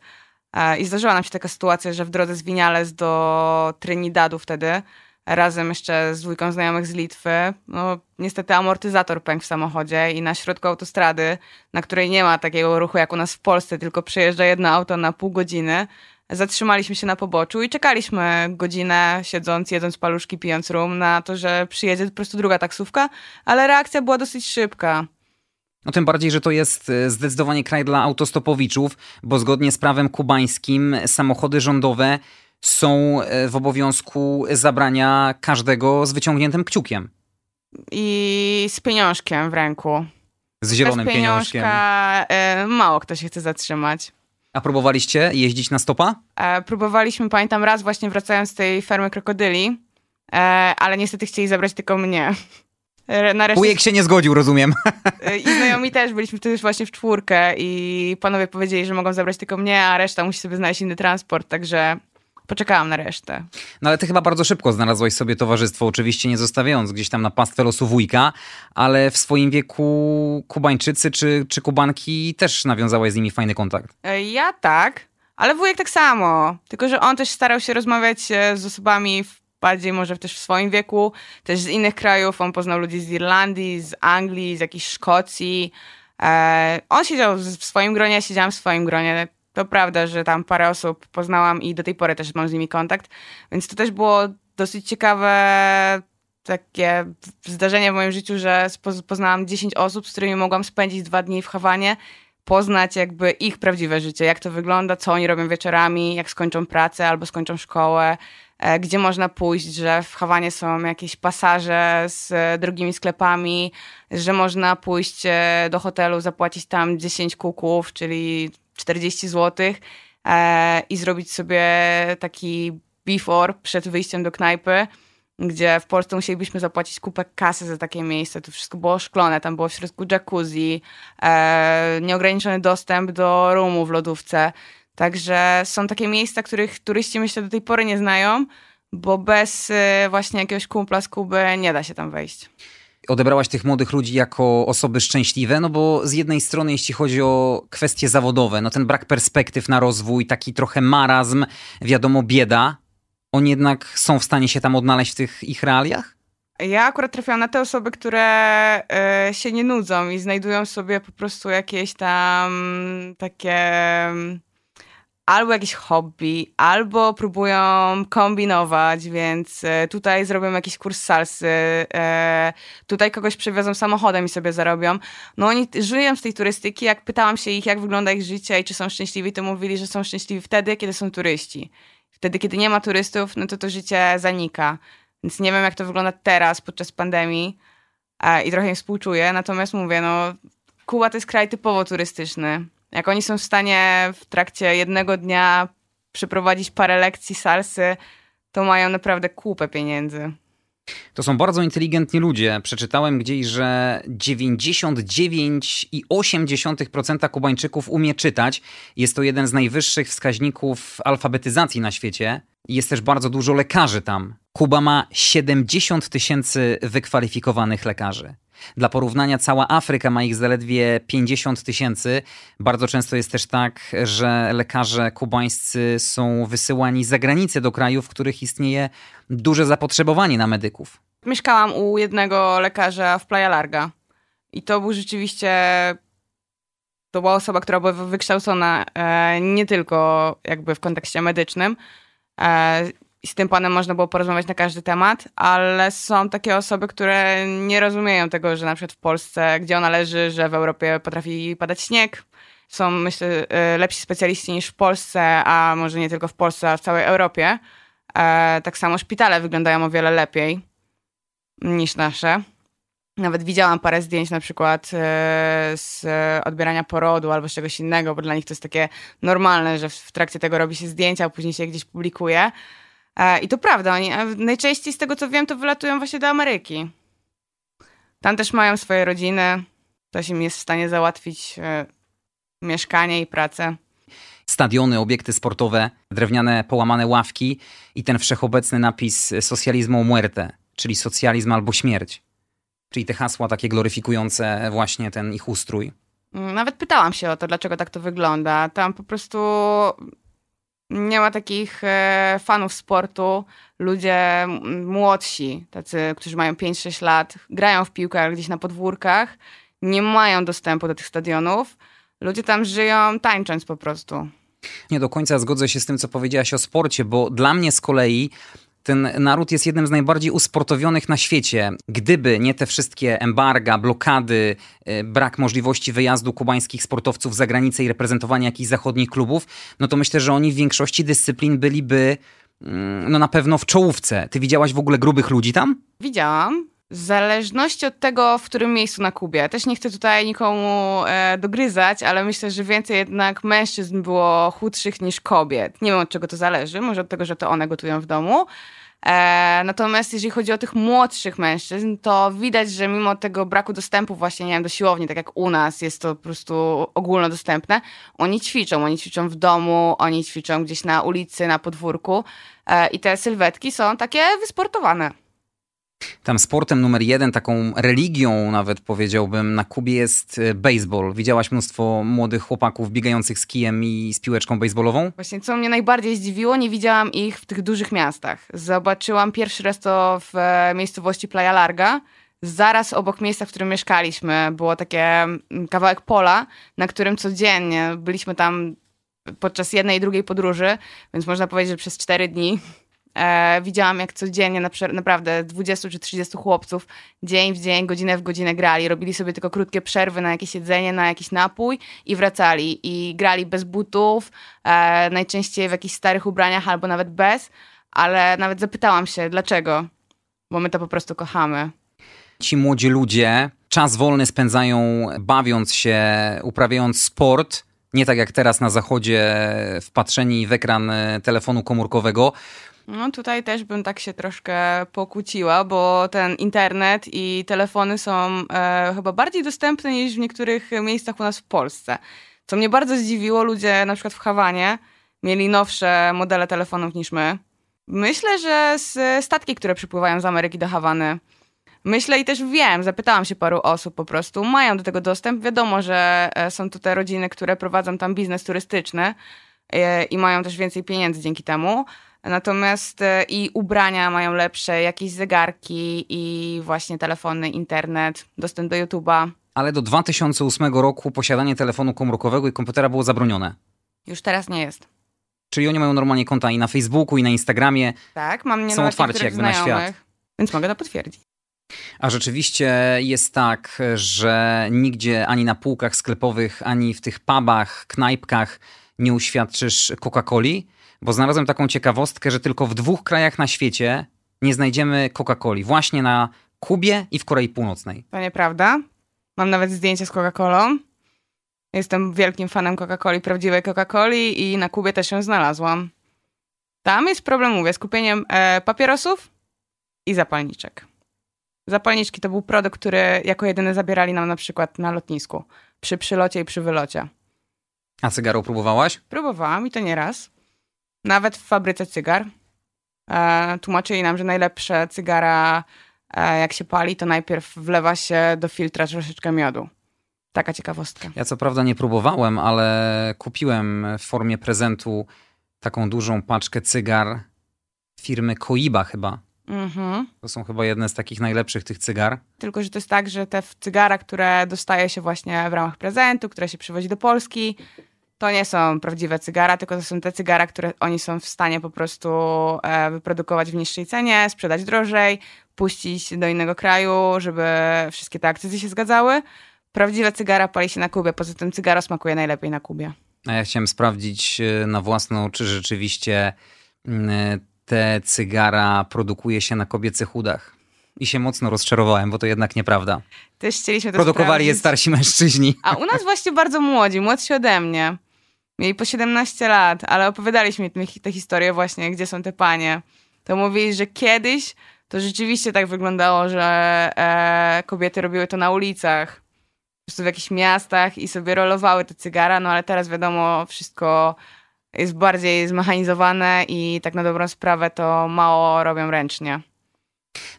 E, I zdarzyła nam się taka sytuacja, że w drodze z Winiales do Trinidadu wtedy razem jeszcze z dwójką znajomych z Litwy. No, niestety amortyzator pękł w samochodzie i na środku autostrady, na której nie ma takiego ruchu jak u nas w Polsce, tylko przejeżdża jedno auto na pół godziny, zatrzymaliśmy się na poboczu i czekaliśmy godzinę, siedząc, jedząc paluszki, pijąc rum, na to, że przyjedzie po prostu druga taksówka, ale reakcja była dosyć szybka. No tym bardziej, że to jest e, zdecydowanie kraj dla autostopowiczów, bo zgodnie z prawem kubańskim samochody rządowe są e, w obowiązku zabrania każdego z wyciągniętym kciukiem. I z pieniążkiem w ręku. Z zielonym Bez pieniążkiem. E, mało kto się chce zatrzymać. A próbowaliście jeździć na stopa? E, próbowaliśmy, pamiętam raz właśnie wracając z tej fermy krokodyli, e, ale niestety chcieli zabrać tylko mnie. Na resztę... Ujek się nie zgodził, rozumiem. E, I znajomi też, byliśmy wtedy właśnie w czwórkę i panowie powiedzieli, że mogą zabrać tylko mnie, a reszta musi sobie znaleźć inny transport, także poczekałam na resztę. No ale ty chyba bardzo szybko znalazłaś sobie towarzystwo, oczywiście nie zostawiając gdzieś tam na pastwę losu wujka, ale w swoim wieku Kubańczycy czy, czy Kubanki też nawiązałaś z nimi fajny kontakt. E, ja tak, ale wujek tak samo. Tylko, że on też starał się rozmawiać e, z osobami w bardziej może też w swoim wieku, też z innych krajów. On poznał ludzi z Irlandii, z Anglii, z jakiejś Szkocji. E, on siedział w swoim gronie, ja siedziałam w swoim gronie. To prawda, że tam parę osób poznałam i do tej pory też mam z nimi kontakt, więc to też było dosyć ciekawe takie zdarzenie w moim życiu, że poznałam 10 osób, z którymi mogłam spędzić dwa dni w Hawanie, poznać jakby ich prawdziwe życie, jak to wygląda, co oni robią wieczorami, jak skończą pracę albo skończą szkołę, e, gdzie można pójść, że w Hawanie są jakieś pasaże z drogimi sklepami, że można pójść e, do hotelu, zapłacić tam 10 kuków, czyli 40 zł e, i zrobić sobie taki before przed wyjściem do knajpy, gdzie w Polsce musielibyśmy zapłacić kupę kasy za takie miejsce. To wszystko było szklone, tam było w środku jacuzzi, e, nieograniczony dostęp do roomu w lodówce. Także są takie miejsca, których turyści myślę do tej pory nie znają, bo bez e, właśnie jakiegoś kumpla z Kuby nie da się tam wejść odebrałaś tych młodych ludzi jako osoby szczęśliwe, no bo z jednej strony, jeśli chodzi o kwestie zawodowe, no ten brak perspektyw na rozwój, taki trochę marazm, wiadomo, bieda, oni jednak są w stanie się tam odnaleźć w tych ich realiach? Ja akurat trafiłam na te osoby, które y, się nie nudzą i znajdują sobie po prostu jakieś tam takie albo jakieś hobby, albo próbują kombinować, więc e, tutaj zrobią jakiś kurs salsy, e, tutaj kogoś przewiozą samochodem i sobie zarobią. No oni żyją z tej turystyki, jak pytałam się ich, jak wygląda ich życie i czy są szczęśliwi, to mówili, że są szczęśliwi wtedy, kiedy są turyści. Wtedy, kiedy nie ma turystów, no to to życie zanika. Więc nie wiem, jak to wygląda teraz, podczas pandemii e, i trochę im współczuję, natomiast mówię, no Kuba to jest kraj typowo turystyczny. Jak oni są w stanie w trakcie jednego dnia przeprowadzić parę lekcji salsy, to mają naprawdę kupę pieniędzy. To są bardzo inteligentni ludzie. Przeczytałem gdzieś, że 99,8% Kubańczyków umie czytać. Jest to jeden z najwyższych wskaźników alfabetyzacji na świecie. Jest też bardzo dużo lekarzy tam. Kuba ma 70 tysięcy wykwalifikowanych lekarzy. Dla porównania, cała Afryka ma ich zaledwie 50 tysięcy. Bardzo często jest też tak, że lekarze kubańscy są wysyłani za granicę do krajów, w których istnieje duże zapotrzebowanie na medyków. Mieszkałam u jednego lekarza w Playa Larga i to był rzeczywiście to była osoba, która była wykształcona e, nie tylko jakby w kontekście medycznym, i z tym panem można było porozmawiać na każdy temat, ale są takie osoby, które nie rozumieją tego, że na przykład w Polsce, gdzie ona leży, że w Europie potrafi padać śnieg. Są, myślę, e, lepsi specjaliści niż w Polsce, a może nie tylko w Polsce, a w całej Europie. E, tak samo szpitale wyglądają o wiele lepiej niż nasze. Nawet widziałam parę zdjęć na przykład e, z odbierania porodu albo z czegoś innego, bo dla nich to jest takie normalne, że w trakcie tego robi się zdjęcia, a później się gdzieś publikuje. E, I to prawda, oni najczęściej z tego co wiem, to wylatują właśnie do Ameryki. Tam też mają swoje rodziny. Ktoś im jest w stanie załatwić e, mieszkanie i pracę. Stadiony, obiekty sportowe, drewniane połamane ławki i ten wszechobecny napis Socialismo muerte, czyli socjalizm albo śmierć. Czyli te hasła takie gloryfikujące właśnie ten ich ustrój. Mm, Nawet pytałam się o to, dlaczego tak to wygląda. Tam po prostu nie ma takich e, fanów sportu. Ludzie młodsi, tacy, którzy mają 5-6 lat, grają w piłkę gdzieś na podwórkach, nie mają dostępu do tych stadionów. Ludzie tam żyją tańcząc po prostu. Nie do końca zgodzę się z tym, co powiedziałaś o sporcie, bo dla mnie z kolei ten naród jest jednym z najbardziej usportowionych na świecie. Gdyby nie te wszystkie embarga, blokady, y, brak możliwości wyjazdu kubańskich sportowców za granicę i reprezentowania jakichś zachodnich klubów, no to myślę, że oni w większości dyscyplin byliby mm, no na pewno w czołówce. Ty widziałaś w ogóle grubych ludzi tam? Widziałam. W zależności od tego, w którym miejscu na Kubie. Też nie chcę tutaj nikomu e, dogryzać, ale myślę, że więcej jednak mężczyzn było chudszych niż kobiet. Nie wiem od czego to zależy, może od tego, że to one gotują w domu. E, natomiast jeżeli chodzi o tych młodszych mężczyzn, to widać, że mimo tego braku dostępu właśnie, nie wiem, do siłowni, tak jak u nas, jest to po prostu ogólnodostępne, oni ćwiczą, oni ćwiczą w domu, oni ćwiczą gdzieś na ulicy, na podwórku e, i te sylwetki są takie wysportowane. Tam sportem numer jeden, taką religią nawet powiedziałbym, na Kubie jest y, baseball. Widziałaś mnóstwo młodych chłopaków biegających z kijem i z piłeczką baseballową? Właśnie, co mnie najbardziej zdziwiło, nie widziałam ich w tych dużych miastach. Zobaczyłam pierwszy raz to w e, miejscowości Playa Larga. Zaraz obok miejsca, w którym mieszkaliśmy, było takie mm, kawałek pola, na którym codziennie byliśmy tam podczas jednej i drugiej podróży, więc można powiedzieć, że przez cztery dni e, widziałam, jak codziennie naprawdę 20 czy 30 chłopców dzień w dzień, godzinę w godzinę grali. Robili sobie tylko krótkie przerwy na jakieś jedzenie, na jakiś napój i wracali. I grali bez butów, e, najczęściej w jakichś starych ubraniach albo nawet bez, ale nawet zapytałam się, dlaczego? Bo my to po prostu kochamy. Ci młodzi ludzie czas wolny spędzają bawiąc się, uprawiając sport. Nie tak jak teraz na zachodzie, wpatrzeni w ekran y, telefonu komórkowego. No tutaj też bym tak się troszkę pokłóciła, bo ten internet i telefony są e, chyba bardziej dostępne niż w niektórych miejscach u nas w Polsce. Co mnie bardzo zdziwiło, ludzie na przykład w Hawanie mieli nowsze modele telefonów niż my. Myślę, że z statki, które przypływają z Ameryki do Hawany. Myślę i też wiem, zapytałam się paru osób po prostu, mają do tego dostęp. Wiadomo, że e, są tu te rodziny, które prowadzą tam biznes turystyczny e, i mają też więcej pieniędzy dzięki temu. Natomiast e, i ubrania mają lepsze, jakieś zegarki i właśnie telefony, internet, dostęp do YouTube'a. Ale do 2008 roku posiadanie telefonu komórkowego i komputera było zabronione. Już teraz nie jest. Czyli oni mają normalnie konta i na Facebooku, i na Instagramie. Tak, mam nie Są otwarci jakby na świat. Więc mogę to potwierdzić. A rzeczywiście jest tak, że nigdzie ani na półkach sklepowych, ani w tych pubach, knajpkach nie uświadczysz Coca-Coli, bo znalazłem taką ciekawostkę, że tylko w dwóch krajach na świecie nie znajdziemy Coca-Coli. Właśnie na Kubie i w Korei Północnej. To nieprawda. Mam nawet zdjęcie z Coca-Colą. Jestem wielkim fanem Coca-Coli, prawdziwej Coca-Coli i na Kubie też ją znalazłam. Tam jest problem, mówię, z kupieniem e, papierosów i zapalniczek. Zapalniczki to był produkt, który jako jedyny zabierali nam na przykład na lotnisku. Przy przylocie i przy wylocie. A cygaru próbowałaś? Próbowałam i to nie raz. Nawet w fabryce cygar. E, tłumaczyli nam, że najlepsze cygara, e, jak się pali, to najpierw wlewa się do filtra troszeczkę miodu. Taka ciekawostka. Ja co prawda nie próbowałem, ale kupiłem w formie prezentu taką dużą paczkę cygar firmy Koiba chyba. Mhm. To są chyba jedne z takich najlepszych tych cygar. Tylko, że to jest tak, że te cygara, które dostaje się właśnie w ramach prezentu, które się przywozi do Polski, to nie są prawdziwe cygara, tylko to są te cygara, które oni są w stanie po prostu e, wyprodukować w niższej cenie, sprzedać drożej, puścić do innego kraju, żeby wszystkie te akcyzy się zgadzały. Prawdziwe cygara pali się na Kubie, poza tym cygaro smakuje najlepiej na Kubie. A ja chciałem sprawdzić e, na własne oczy, że rzeczywiście mm, te cygara produkuje się na kobiecych udach. I się mocno rozczarowałem, bo to jednak nieprawda. Też chcieliśmy to Produkowali je sprawdzić. starsi mężczyźni. A u nas właśnie bardzo młodzi, młodsi ode mnie. Mieli po 17 lat, ale opowiadaliśmy mi te historie właśnie, gdzie są te panie. To mówili, że kiedyś to rzeczywiście tak wyglądało, że e, kobiety robiły to na ulicach, po prostu w jakichś miastach i sobie rolowały te cygara, no ale teraz wiadomo, wszystko jest bardziej zmechanizowane i tak na dobrą sprawę to mało robią ręcznie.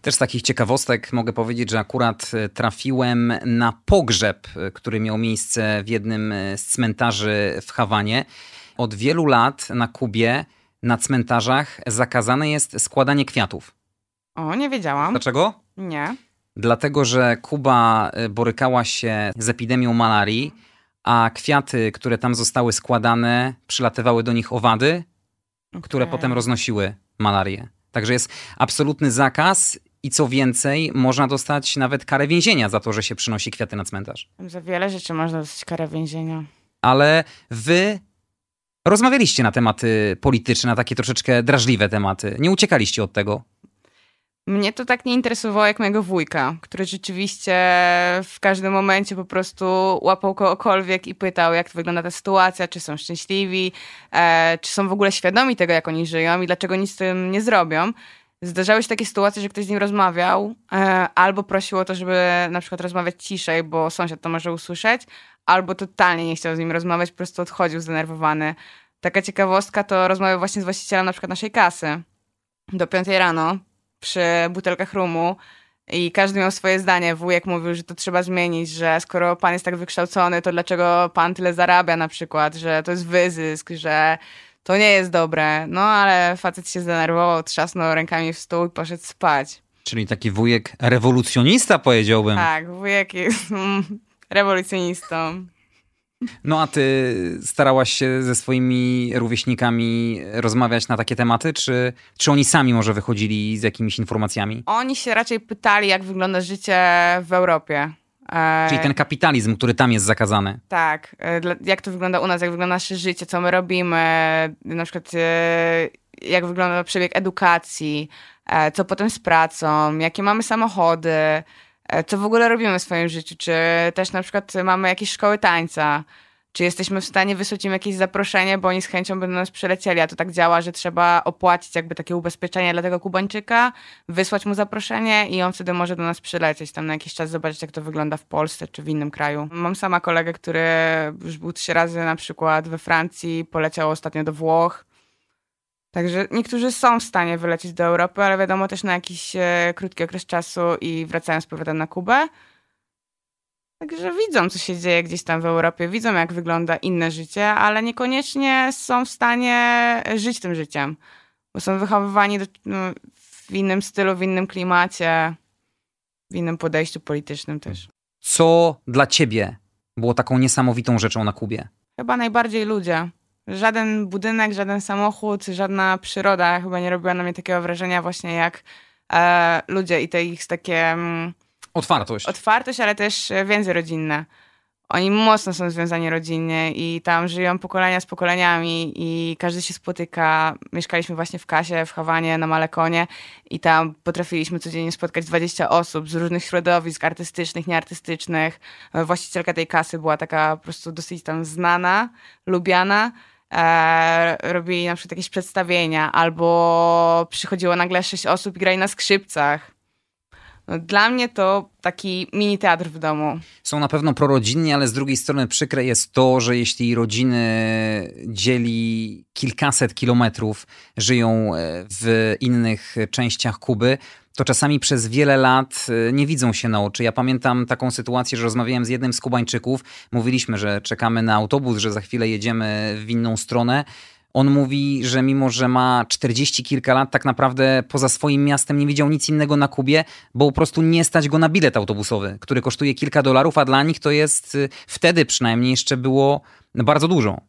Też z takich ciekawostek mogę powiedzieć, że akurat e, trafiłem na pogrzeb, e, który miał miejsce w jednym e, z cmentarzy w Hawanie. Od wielu lat na Kubie na cmentarzach zakazane jest składanie kwiatów. O, nie wiedziałam. Dlaczego? Nie. Dlatego, że Kuba borykała się z epidemią malarii, a kwiaty, które tam zostały składane, przylatywały do nich owady, które Okej. potem roznosiły malarię. Także jest absolutny zakaz i co więcej, można dostać nawet karę więzienia za to, że się przynosi kwiaty na cmentarz. Za wiele rzeczy można dostać karę więzienia. Ale wy rozmawialiście na tematy polityczne, na takie troszeczkę drażliwe tematy. Nie uciekaliście od tego. Mnie to tak nie interesowało jak mojego wujka, który rzeczywiście w każdym momencie po prostu łapał kogokolwiek i pytał, jak wygląda ta sytuacja, czy są szczęśliwi, e, czy są w ogóle świadomi tego, jak oni żyją i dlaczego nic z tym nie zrobią. Zdarzały się takie sytuacje, że ktoś z nim rozmawiał, e, albo prosił o to, żeby na przykład rozmawiać ciszej, bo sąsiad to może usłyszeć, albo totalnie nie chciał z nim rozmawiać, po prostu odchodził zdenerwowany. Taka ciekawostka to rozmawiał właśnie z właścicielem na przykład naszej kasy do piątej rano przy butelkach rumu i każdy miał swoje zdanie. Wujek mówił, że to trzeba zmienić, że skoro pan jest tak wykształcony, to dlaczego pan tyle zarabia na przykład, że to jest wyzysk, że to nie jest dobre. No ale facet się zdenerwował, trzasnął rękami w stół i poszedł spać. Czyli taki wujek rewolucjonista, powiedziałbym. Tak, wujek jest mm, rewolucjonistą. No a ty starałaś się ze swoimi rówieśnikami rozmawiać na takie tematy, czy, czy oni sami może wychodzili z jakimiś informacjami? Oni się raczej pytali, jak wygląda życie w Europie. E, Czyli ten kapitalizm, który tam jest zakazany. Tak, e, jak to wygląda u nas, jak wygląda nasze życie, co my robimy, na przykład e, jak wygląda przebieg edukacji, e, co potem z pracą, jakie mamy samochody, e, co w ogóle robimy w swoim życiu, czy też na przykład mamy jakieś szkoły tańca, czy jesteśmy w stanie wysłać im jakieś zaproszenie, bo oni z chęcią by do nas przylecieli, a to tak działa, że trzeba opłacić jakby takie ubezpieczenie dla tego Kubańczyka, wysłać mu zaproszenie i on wtedy może do nas przylecieć tam na jakiś czas, zobaczyć jak to wygląda w Polsce czy w innym kraju. Mam sama kolegę, który już był trzy razy na przykład we Francji, poleciał ostatnio do Włoch. Także niektórzy są w stanie wylecieć do Europy, ale wiadomo też na jakiś e, krótki okres czasu i wracają z powrotem na Kubę. Także widzą, co się dzieje gdzieś tam w Europie, widzą, jak wygląda inne życie, ale niekoniecznie są w stanie żyć tym życiem, bo są wychowywani do, no, w innym stylu, w innym klimacie, w innym podejściu politycznym też. Co dla ciebie było taką niesamowitą rzeczą na Kubie? Chyba najbardziej ludzie. Żaden budynek, żaden samochód, żadna przyroda chyba nie robiła na mnie takiego wrażenia właśnie jak e, ludzie i to ich takie mm, Otwartość. otwartość, ale też e, więzy rodzinne. Oni mocno są związani rodzinnie i tam żyją pokolenia z pokoleniami i każdy się spotyka. Mieszkaliśmy właśnie w Kasie, w Hawanie, na Malekonie i tam potrafiliśmy codziennie spotkać 20 osób z różnych środowisk artystycznych, nieartystycznych. E, Właścicielka tej kasy była taka po prostu dosyć tam znana, lubiana. E, robili na przykład jakieś przedstawienia albo przychodziło nagle sześć osób i grali na skrzypcach. No, dla mnie to taki mini teatr w domu. Są na pewno prorodzinni, ale z drugiej strony przykre jest to, że jeśli rodziny dzieli kilkaset kilometrów, żyją e, w innych częściach Kuby, to czasami przez wiele lat e, nie widzą się na oczy. Ja pamiętam taką sytuację, że rozmawiałem z jednym z Kubańczyków, mówiliśmy, że czekamy na autobus, że za chwilę jedziemy w inną stronę. On mówi, że mimo, że ma 40 kilka lat, tak naprawdę poza swoim miastem nie widział nic innego na Kubie, bo po prostu nie stać go na bilet autobusowy, który kosztuje kilka dolarów, a dla nich to jest y, wtedy przynajmniej jeszcze było bardzo dużo.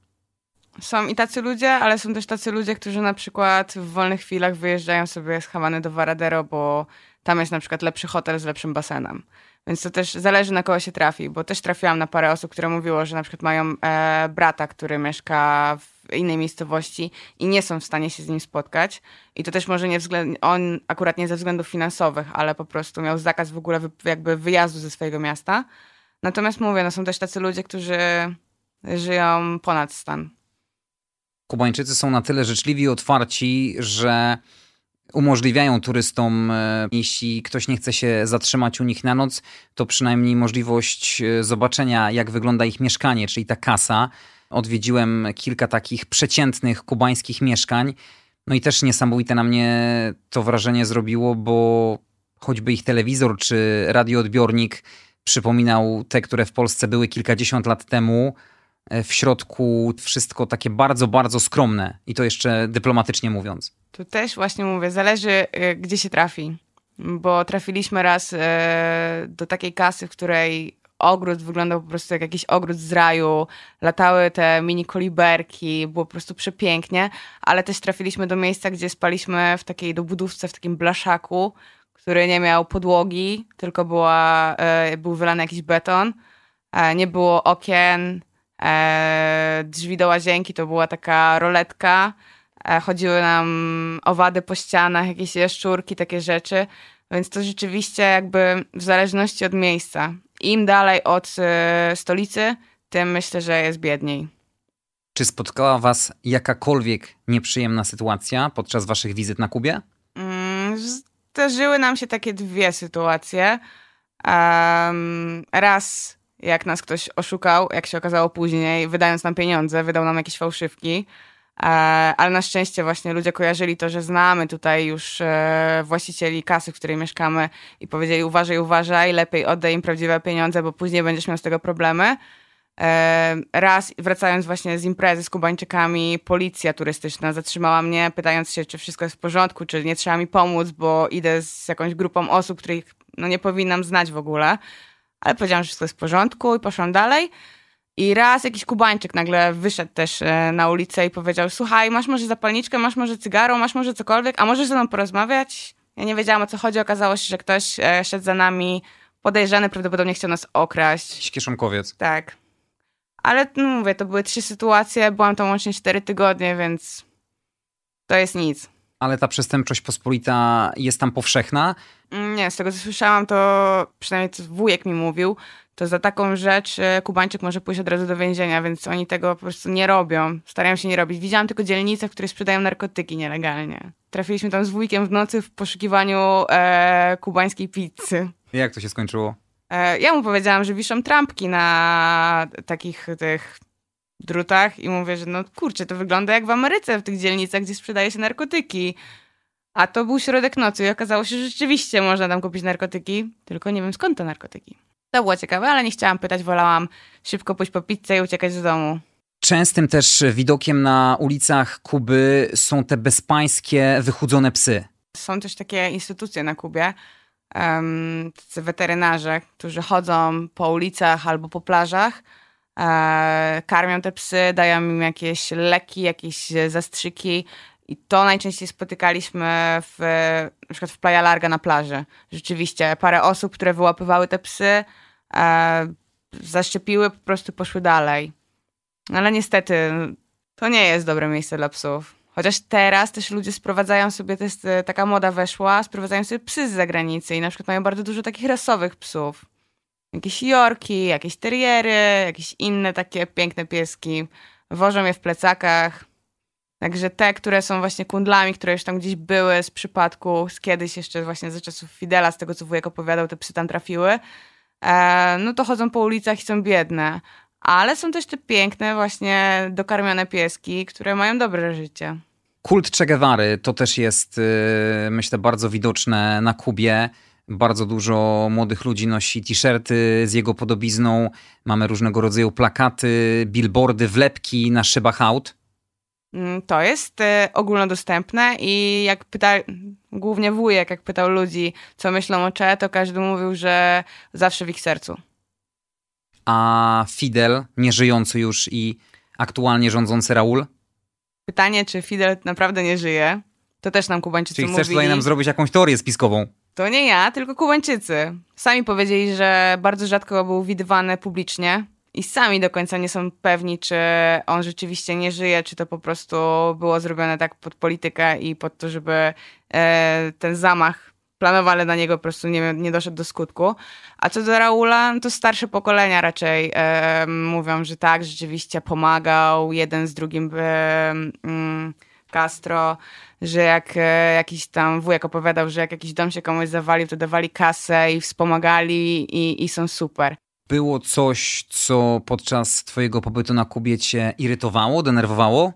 Są i tacy ludzie, ale są też tacy ludzie, którzy na przykład w wolnych chwilach wyjeżdżają sobie z Hawany do Varadero, bo tam jest na przykład lepszy hotel z lepszym basenem. Więc to też zależy na kogo się trafi, bo też trafiłam na parę osób, które mówiło, że na przykład mają e, brata, który mieszka w innej miejscowości i nie są w stanie się z nim spotkać. I to też może nie względ, on akurat nie ze względów finansowych, ale po prostu miał zakaz w ogóle wy, jakby wyjazdu ze swojego miasta. Natomiast mówię, no są też tacy ludzie, którzy żyją ponad stan. Kubańczycy są na tyle życzliwi i otwarci, że umożliwiają turystom, e, jeśli ktoś nie chce się zatrzymać u nich na noc, to przynajmniej możliwość e, zobaczenia, jak wygląda ich mieszkanie, czyli ta kasa. Odwiedziłem kilka takich przeciętnych kubańskich mieszkań. No i też niesamowite na mnie to wrażenie zrobiło, bo choćby ich telewizor czy radioodbiornik przypominał te, które w Polsce były kilkadziesiąt lat temu. E, w środku wszystko takie bardzo, bardzo skromne. I to jeszcze dyplomatycznie mówiąc. Tu też właśnie mówię, zależy e, gdzie się trafi, bo trafiliśmy raz e, do takiej kasy, w której ogród wyglądał po prostu jak jakiś ogród z raju, latały te mini koliberki, było po prostu przepięknie, ale też trafiliśmy do miejsca, gdzie spaliśmy w takiej dobudówce, w takim blaszaku, który nie miał podłogi, tylko była, był wylany jakiś beton, nie było okien, E, drzwi do łazienki to była taka roletka. E, chodziły nam owady po ścianach, jakieś jaszczurki, takie rzeczy. Więc to rzeczywiście jakby w zależności od miejsca. Im dalej od e, stolicy, tym myślę, że jest biedniej. Czy spotkała Was jakakolwiek nieprzyjemna sytuacja podczas Waszych wizyt na Kubie? Mm, zdarzyły nam się takie dwie sytuacje. Um, raz jak nas ktoś oszukał, jak się okazało później, wydając nam pieniądze, wydał nam jakieś fałszywki. E, ale na szczęście właśnie ludzie kojarzyli to, że znamy tutaj już e, właścicieli kasy, w której mieszkamy i powiedzieli uważaj, uważaj, lepiej oddaj im prawdziwe pieniądze, bo później będziesz miał z tego problemy. E, raz wracając właśnie z imprezy z Kubańczykami, policja turystyczna zatrzymała mnie, pytając się, czy wszystko jest w porządku, czy nie trzeba mi pomóc, bo idę z jakąś grupą osób, których no, nie powinnam znać w ogóle ale powiedziałam, że wszystko jest w porządku i poszłam dalej. I raz jakiś Kubańczyk nagle wyszedł też e, na ulicę i powiedział: Słuchaj, masz może zapalniczkę, masz może cygaro, masz może cokolwiek, a możesz ze mną porozmawiać? Ja nie wiedziałam o co chodzi. Okazało się, że ktoś e, szedł za nami podejrzany, prawdopodobnie chciał nas okraść. Kieszonkowiec. Tak. Ale no mówię, to były trzy sytuacje, byłam tam łącznie cztery tygodnie, więc to jest nic. Ale ta przestępczość pospolita jest tam powszechna? Nie, z tego co słyszałam, to przynajmniej co wujek mi mówił, to za taką rzecz e, Kubańczyk może pójść od razu do więzienia, więc oni tego po prostu nie robią. Starają się nie robić. Widziałam tylko dzielnice, w których sprzedają narkotyki nielegalnie. Trafiliśmy tam z wujkiem w nocy w poszukiwaniu e, kubańskiej pizzy. Jak to się skończyło? E, ja mu powiedziałam, że wiszą trampki na takich tych drutach i mówię, że no kurczę, to wygląda jak w Ameryce, w tych dzielnicach, gdzie sprzedaje się narkotyki. A to był środek nocy i okazało się, że rzeczywiście można tam kupić narkotyki, tylko nie wiem skąd te narkotyki. To było ciekawe, ale nie chciałam pytać, wolałam szybko pójść po pizzę i uciekać z domu. Częstym też widokiem na ulicach Kuby są te bezpańskie, wychudzone psy. Są też takie instytucje na Kubie, um, tacy weterynarze, którzy chodzą po ulicach albo po plażach, karmią te psy, dają im jakieś leki, jakieś zastrzyki, i to najczęściej spotykaliśmy w, na przykład w Playa Larga na plaży. Rzeczywiście, parę osób, które wyłapywały te psy, e, zaszczepiły, po prostu poszły dalej. Ale niestety, to nie jest dobre miejsce dla psów. Chociaż teraz też ludzie sprowadzają sobie, to jest, e, taka moda weszła, sprowadzają sobie psy z zagranicy i na przykład mają bardzo dużo takich rasowych psów. Jakieś jorki, jakieś teriery, jakieś inne takie piękne pieski. Wożą je w plecakach. Także te, które są właśnie kundlami, które już tam gdzieś były z przypadku, z kiedyś jeszcze właśnie ze czasów Fidela, z tego co wujek opowiadał, te psy tam trafiły, e, no to chodzą po ulicach i są biedne. Ale są też te piękne właśnie dokarmione pieski, które mają dobre życie. Kult Che Guevary to też jest, y, myślę, bardzo widoczne na Kubie. Bardzo dużo młodych ludzi nosi t-shirty z jego podobizną. Mamy różnego rodzaju plakaty, billboardy, wlepki na szybach aut. Mm, to jest e, ogólnodostępne i jak pyta, głównie wujek, jak pytał ludzi, co myślą o Cze, to każdy mówił, że zawsze w ich sercu. A Fidel, nieżyjący już i aktualnie rządzący Raul? Pytanie, czy Fidel naprawdę nie żyje, to też nam Kubańczycy Czyli chcesz mówili. tutaj nam zrobić jakąś teorię spiskową? To nie ja, tylko Kubańczycy. Sami powiedzieli, że bardzo rzadko był widywany publicznie, i sami do końca nie są pewni, czy on rzeczywiście nie żyje, czy to po prostu było zrobione tak pod politykę i pod to, żeby e, ten zamach planowany na niego po prostu nie, nie doszedł do skutku. A co do Raula, no to starsze pokolenia raczej e, mówią, że tak, rzeczywiście pomagał, jeden z drugim e, mm, Castro, że jak e, jakiś tam wujek opowiadał, że jak jakiś dom się komuś zawalił, to dawali kasę i wspomagali i, i są super. Było coś, co podczas twojego pobytu na Kubie cię irytowało, denerwowało?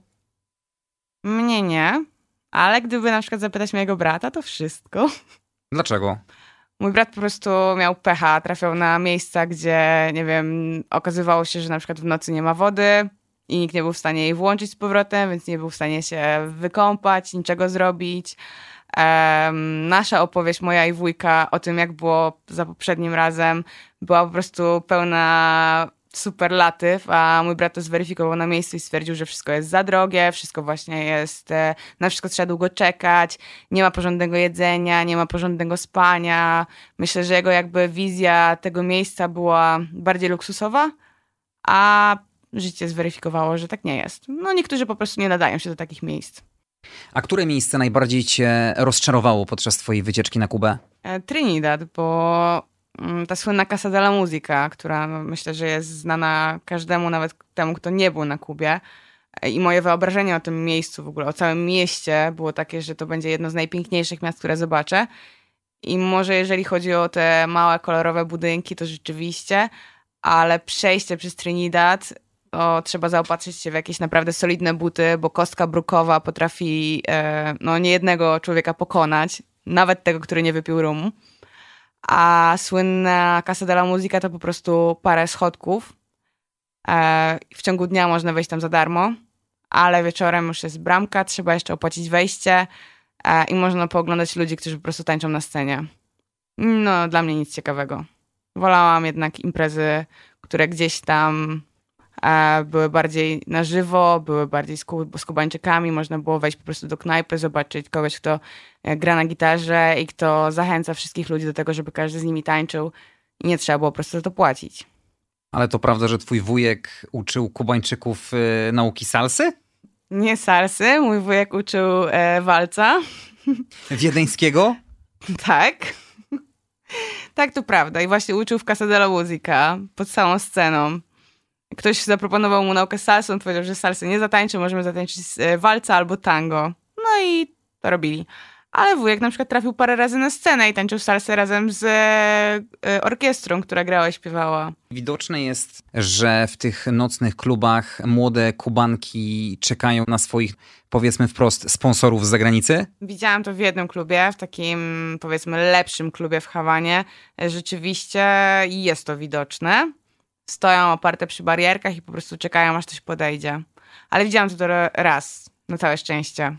Mnie nie, ale gdyby na przykład zapytać mojego brata, to wszystko. Dlaczego? Mój brat po prostu miał pecha, trafiał na miejsca, gdzie, nie wiem, okazywało się, że na przykład w nocy nie ma wody i nikt nie był w stanie jej włączyć z powrotem, więc nie był w stanie się wykąpać, niczego zrobić. Um, nasza opowieść, moja i wujka, o tym, jak było za poprzednim razem, była po prostu pełna superlatyw, a mój brat to zweryfikował na miejscu i stwierdził, że wszystko jest za drogie, wszystko właśnie jest, e, na wszystko trzeba długo czekać, nie ma porządnego jedzenia, nie ma porządnego spania. Myślę, że jego jakby wizja tego miejsca była bardziej luksusowa, a życie zweryfikowało, że tak nie jest. No niektórzy po prostu nie nadają się do takich miejsc. A które miejsce najbardziej cię rozczarowało podczas twojej wycieczki na Kubę? E, Trinidad, bo mm, ta słynna Casa de la Musica, która no, myślę, że jest znana każdemu, nawet temu, kto nie był na Kubie. E, I moje wyobrażenie o tym miejscu, w ogóle o całym mieście było takie, że to będzie jedno z najpiękniejszych miast, które zobaczę. I może jeżeli chodzi o te małe, kolorowe budynki, to rzeczywiście, ale przejście przez Trinidad to trzeba zaopatrzyć się w jakieś naprawdę solidne buty, bo kostka brukowa potrafi e, no, niejednego człowieka pokonać, nawet tego, który nie wypił rumu. A słynna Casa de la Musica to po prostu parę schodków. E, w ciągu dnia można wejść tam za darmo, ale wieczorem już jest bramka, trzeba jeszcze opłacić wejście e, i można pooglądać ludzi, którzy po prostu tańczą na scenie. No, dla mnie nic ciekawego. Wolałam jednak imprezy, które gdzieś tam były bardziej na żywo, były bardziej z, z kubańczykami, można było wejść po prostu do knajpy, zobaczyć kogoś, kto e, gra na gitarze i kto zachęca wszystkich ludzi do tego, żeby każdy z nimi tańczył i nie trzeba było po prostu za to płacić. Ale to prawda, że twój wujek uczył Kubańczyków y, nauki salsy? Nie salsy, mój wujek uczył e, walca. Wiedeńskiego? tak. tak, to prawda. I właśnie uczył w Casa de la Musica, pod całą sceną ktoś zaproponował mu naukę salsy, on powiedział, że salsy nie zatańczy, możemy zatańczyć e, walca albo tango. No i to robili. Ale wujek na przykład trafił parę razy na scenę i tańczył salsę razem z e, orkiestrą, która grała i śpiewała. Widoczne jest, że w tych nocnych klubach młode kubanki czekają na swoich, powiedzmy wprost, sponsorów z zagranicy? Widziałam to w jednym klubie, w takim powiedzmy lepszym klubie w Hawanie. Rzeczywiście jest to widoczne stoją oparte przy barierkach i po prostu czekają, aż ktoś podejdzie. Ale widziałam to raz, na całe szczęście.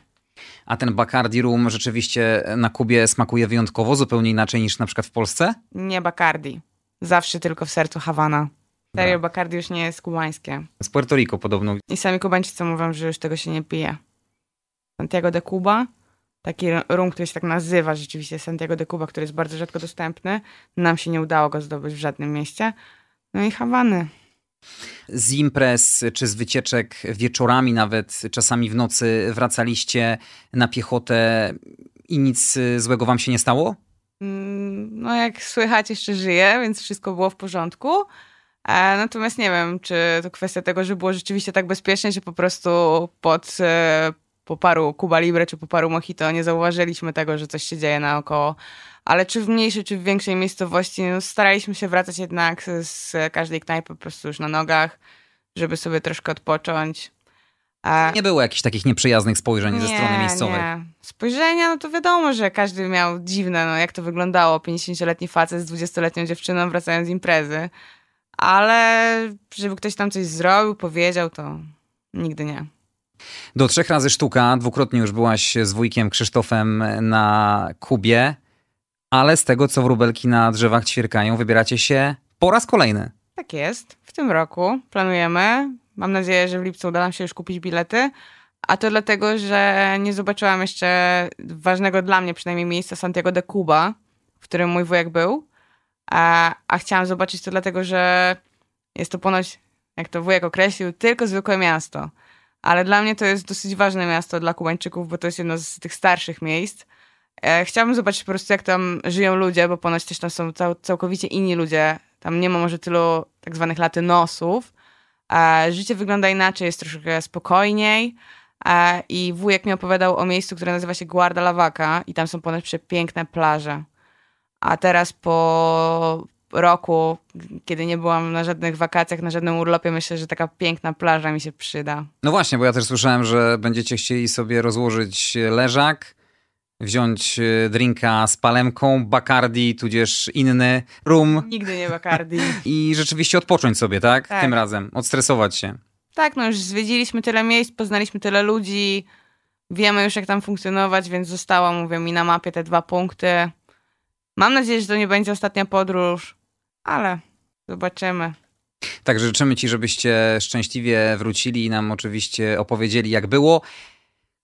A ten Bacardi Rum rzeczywiście na Kubie smakuje wyjątkowo, zupełnie inaczej niż na przykład w Polsce? Nie Bacardi. Zawsze tylko w sercu Hawana. Serio, no. Bacardi już nie jest kubańskie. Z Puerto Rico podobno. I sami Kubańczycy mówią, że już tego się nie pije. Santiago de Cuba, taki rum, który się tak nazywa rzeczywiście Santiago de Cuba, który jest bardzo rzadko dostępny. Nam się nie udało go zdobyć w żadnym mieście. No i Hawany. Z imprez czy z wycieczek wieczorami, nawet czasami w nocy wracaliście na piechotę i nic złego wam się nie stało? Mm, no, jak słychać, jeszcze żyję, więc wszystko było w porządku. E, natomiast nie wiem, czy to kwestia tego, że było rzeczywiście tak bezpiecznie, że po prostu pod, e, po paru Cuba Libre czy po paru Mojito nie zauważyliśmy tego, że coś się dzieje naokoło ale czy w mniejszej, czy w większej miejscowości, no staraliśmy się wracać jednak z każdej knajpy po prostu już na nogach, żeby sobie troszkę odpocząć. A... Nie było jakichś takich nieprzyjaznych spojrzeń nie, ze strony miejscowej? Nie. Spojrzenia, no to wiadomo, że każdy miał dziwne, no jak to wyglądało, 50-letni facet z 20-letnią dziewczyną wracając z imprezy. Ale żeby ktoś tam coś zrobił, powiedział, to nigdy nie. Do trzech razy sztuka, dwukrotnie już byłaś z wujkiem Krzysztofem na Kubie ale z tego, co wróbelki na drzewach ćwierkają, wybieracie się po raz kolejny. Tak jest. W tym roku planujemy. Mam nadzieję, że w lipcu uda nam się już kupić bilety. A to dlatego, że nie zobaczyłam jeszcze ważnego dla mnie przynajmniej miejsca Santiago de Cuba, w którym mój wujek był. A, a chciałam zobaczyć to dlatego, że jest to ponoć, jak to wujek określił, tylko zwykłe miasto. Ale dla mnie to jest dosyć ważne miasto dla Kubańczyków, bo to jest jedno z tych starszych miejsc. E, chciałabym zobaczyć po prostu, jak tam żyją ludzie, bo ponoć też tam są cał całkowicie inni ludzie. Tam nie ma może tylu tak zwanych latynosów. E, życie wygląda inaczej, jest troszkę spokojniej. E, I wujek mi opowiadał o miejscu, które nazywa się Guardalavaca i tam są ponoć przepiękne plaże. A teraz po roku, kiedy nie byłam na żadnych wakacjach, na żadnym urlopie, myślę, że taka piękna plaża mi się przyda. No właśnie, bo ja też słyszałem, że będziecie chcieli sobie rozłożyć leżak, wziąć e, drinka z palemką, Bacardi, tudzież inny rum. Nigdy nie Bacardi. I rzeczywiście odpocząć sobie, tak? Tak. Tym razem, odstresować się. tak, no już zwiedziliśmy tyle miejsc, poznaliśmy tyle ludzi, wiemy już jak tam funkcjonować, więc zostało, mówię mi na mapie te dwa punkty. Mam nadzieję, że to nie będzie ostatnia podróż, ale zobaczymy. Także życzymy Ci, żebyście szczęśliwie wrócili i nam oczywiście opowiedzieli, jak było.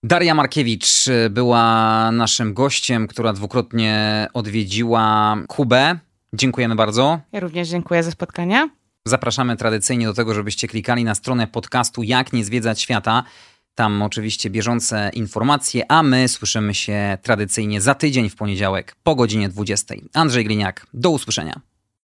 Daria Markiewicz e, była naszym gościem, która dwukrotnie odwiedziła Kubę. Dziękujemy bardzo. Ja również dziękuję za spotkanie. Zapraszamy tradycyjnie do tego, żebyście klikali na stronę podcastu Jak nie zwiedzać świata. Tam oczywiście bieżące informacje, a my słyszymy się tradycyjnie za tydzień w poniedziałek po godzinie 20. Andrzej Gliniak, do usłyszenia.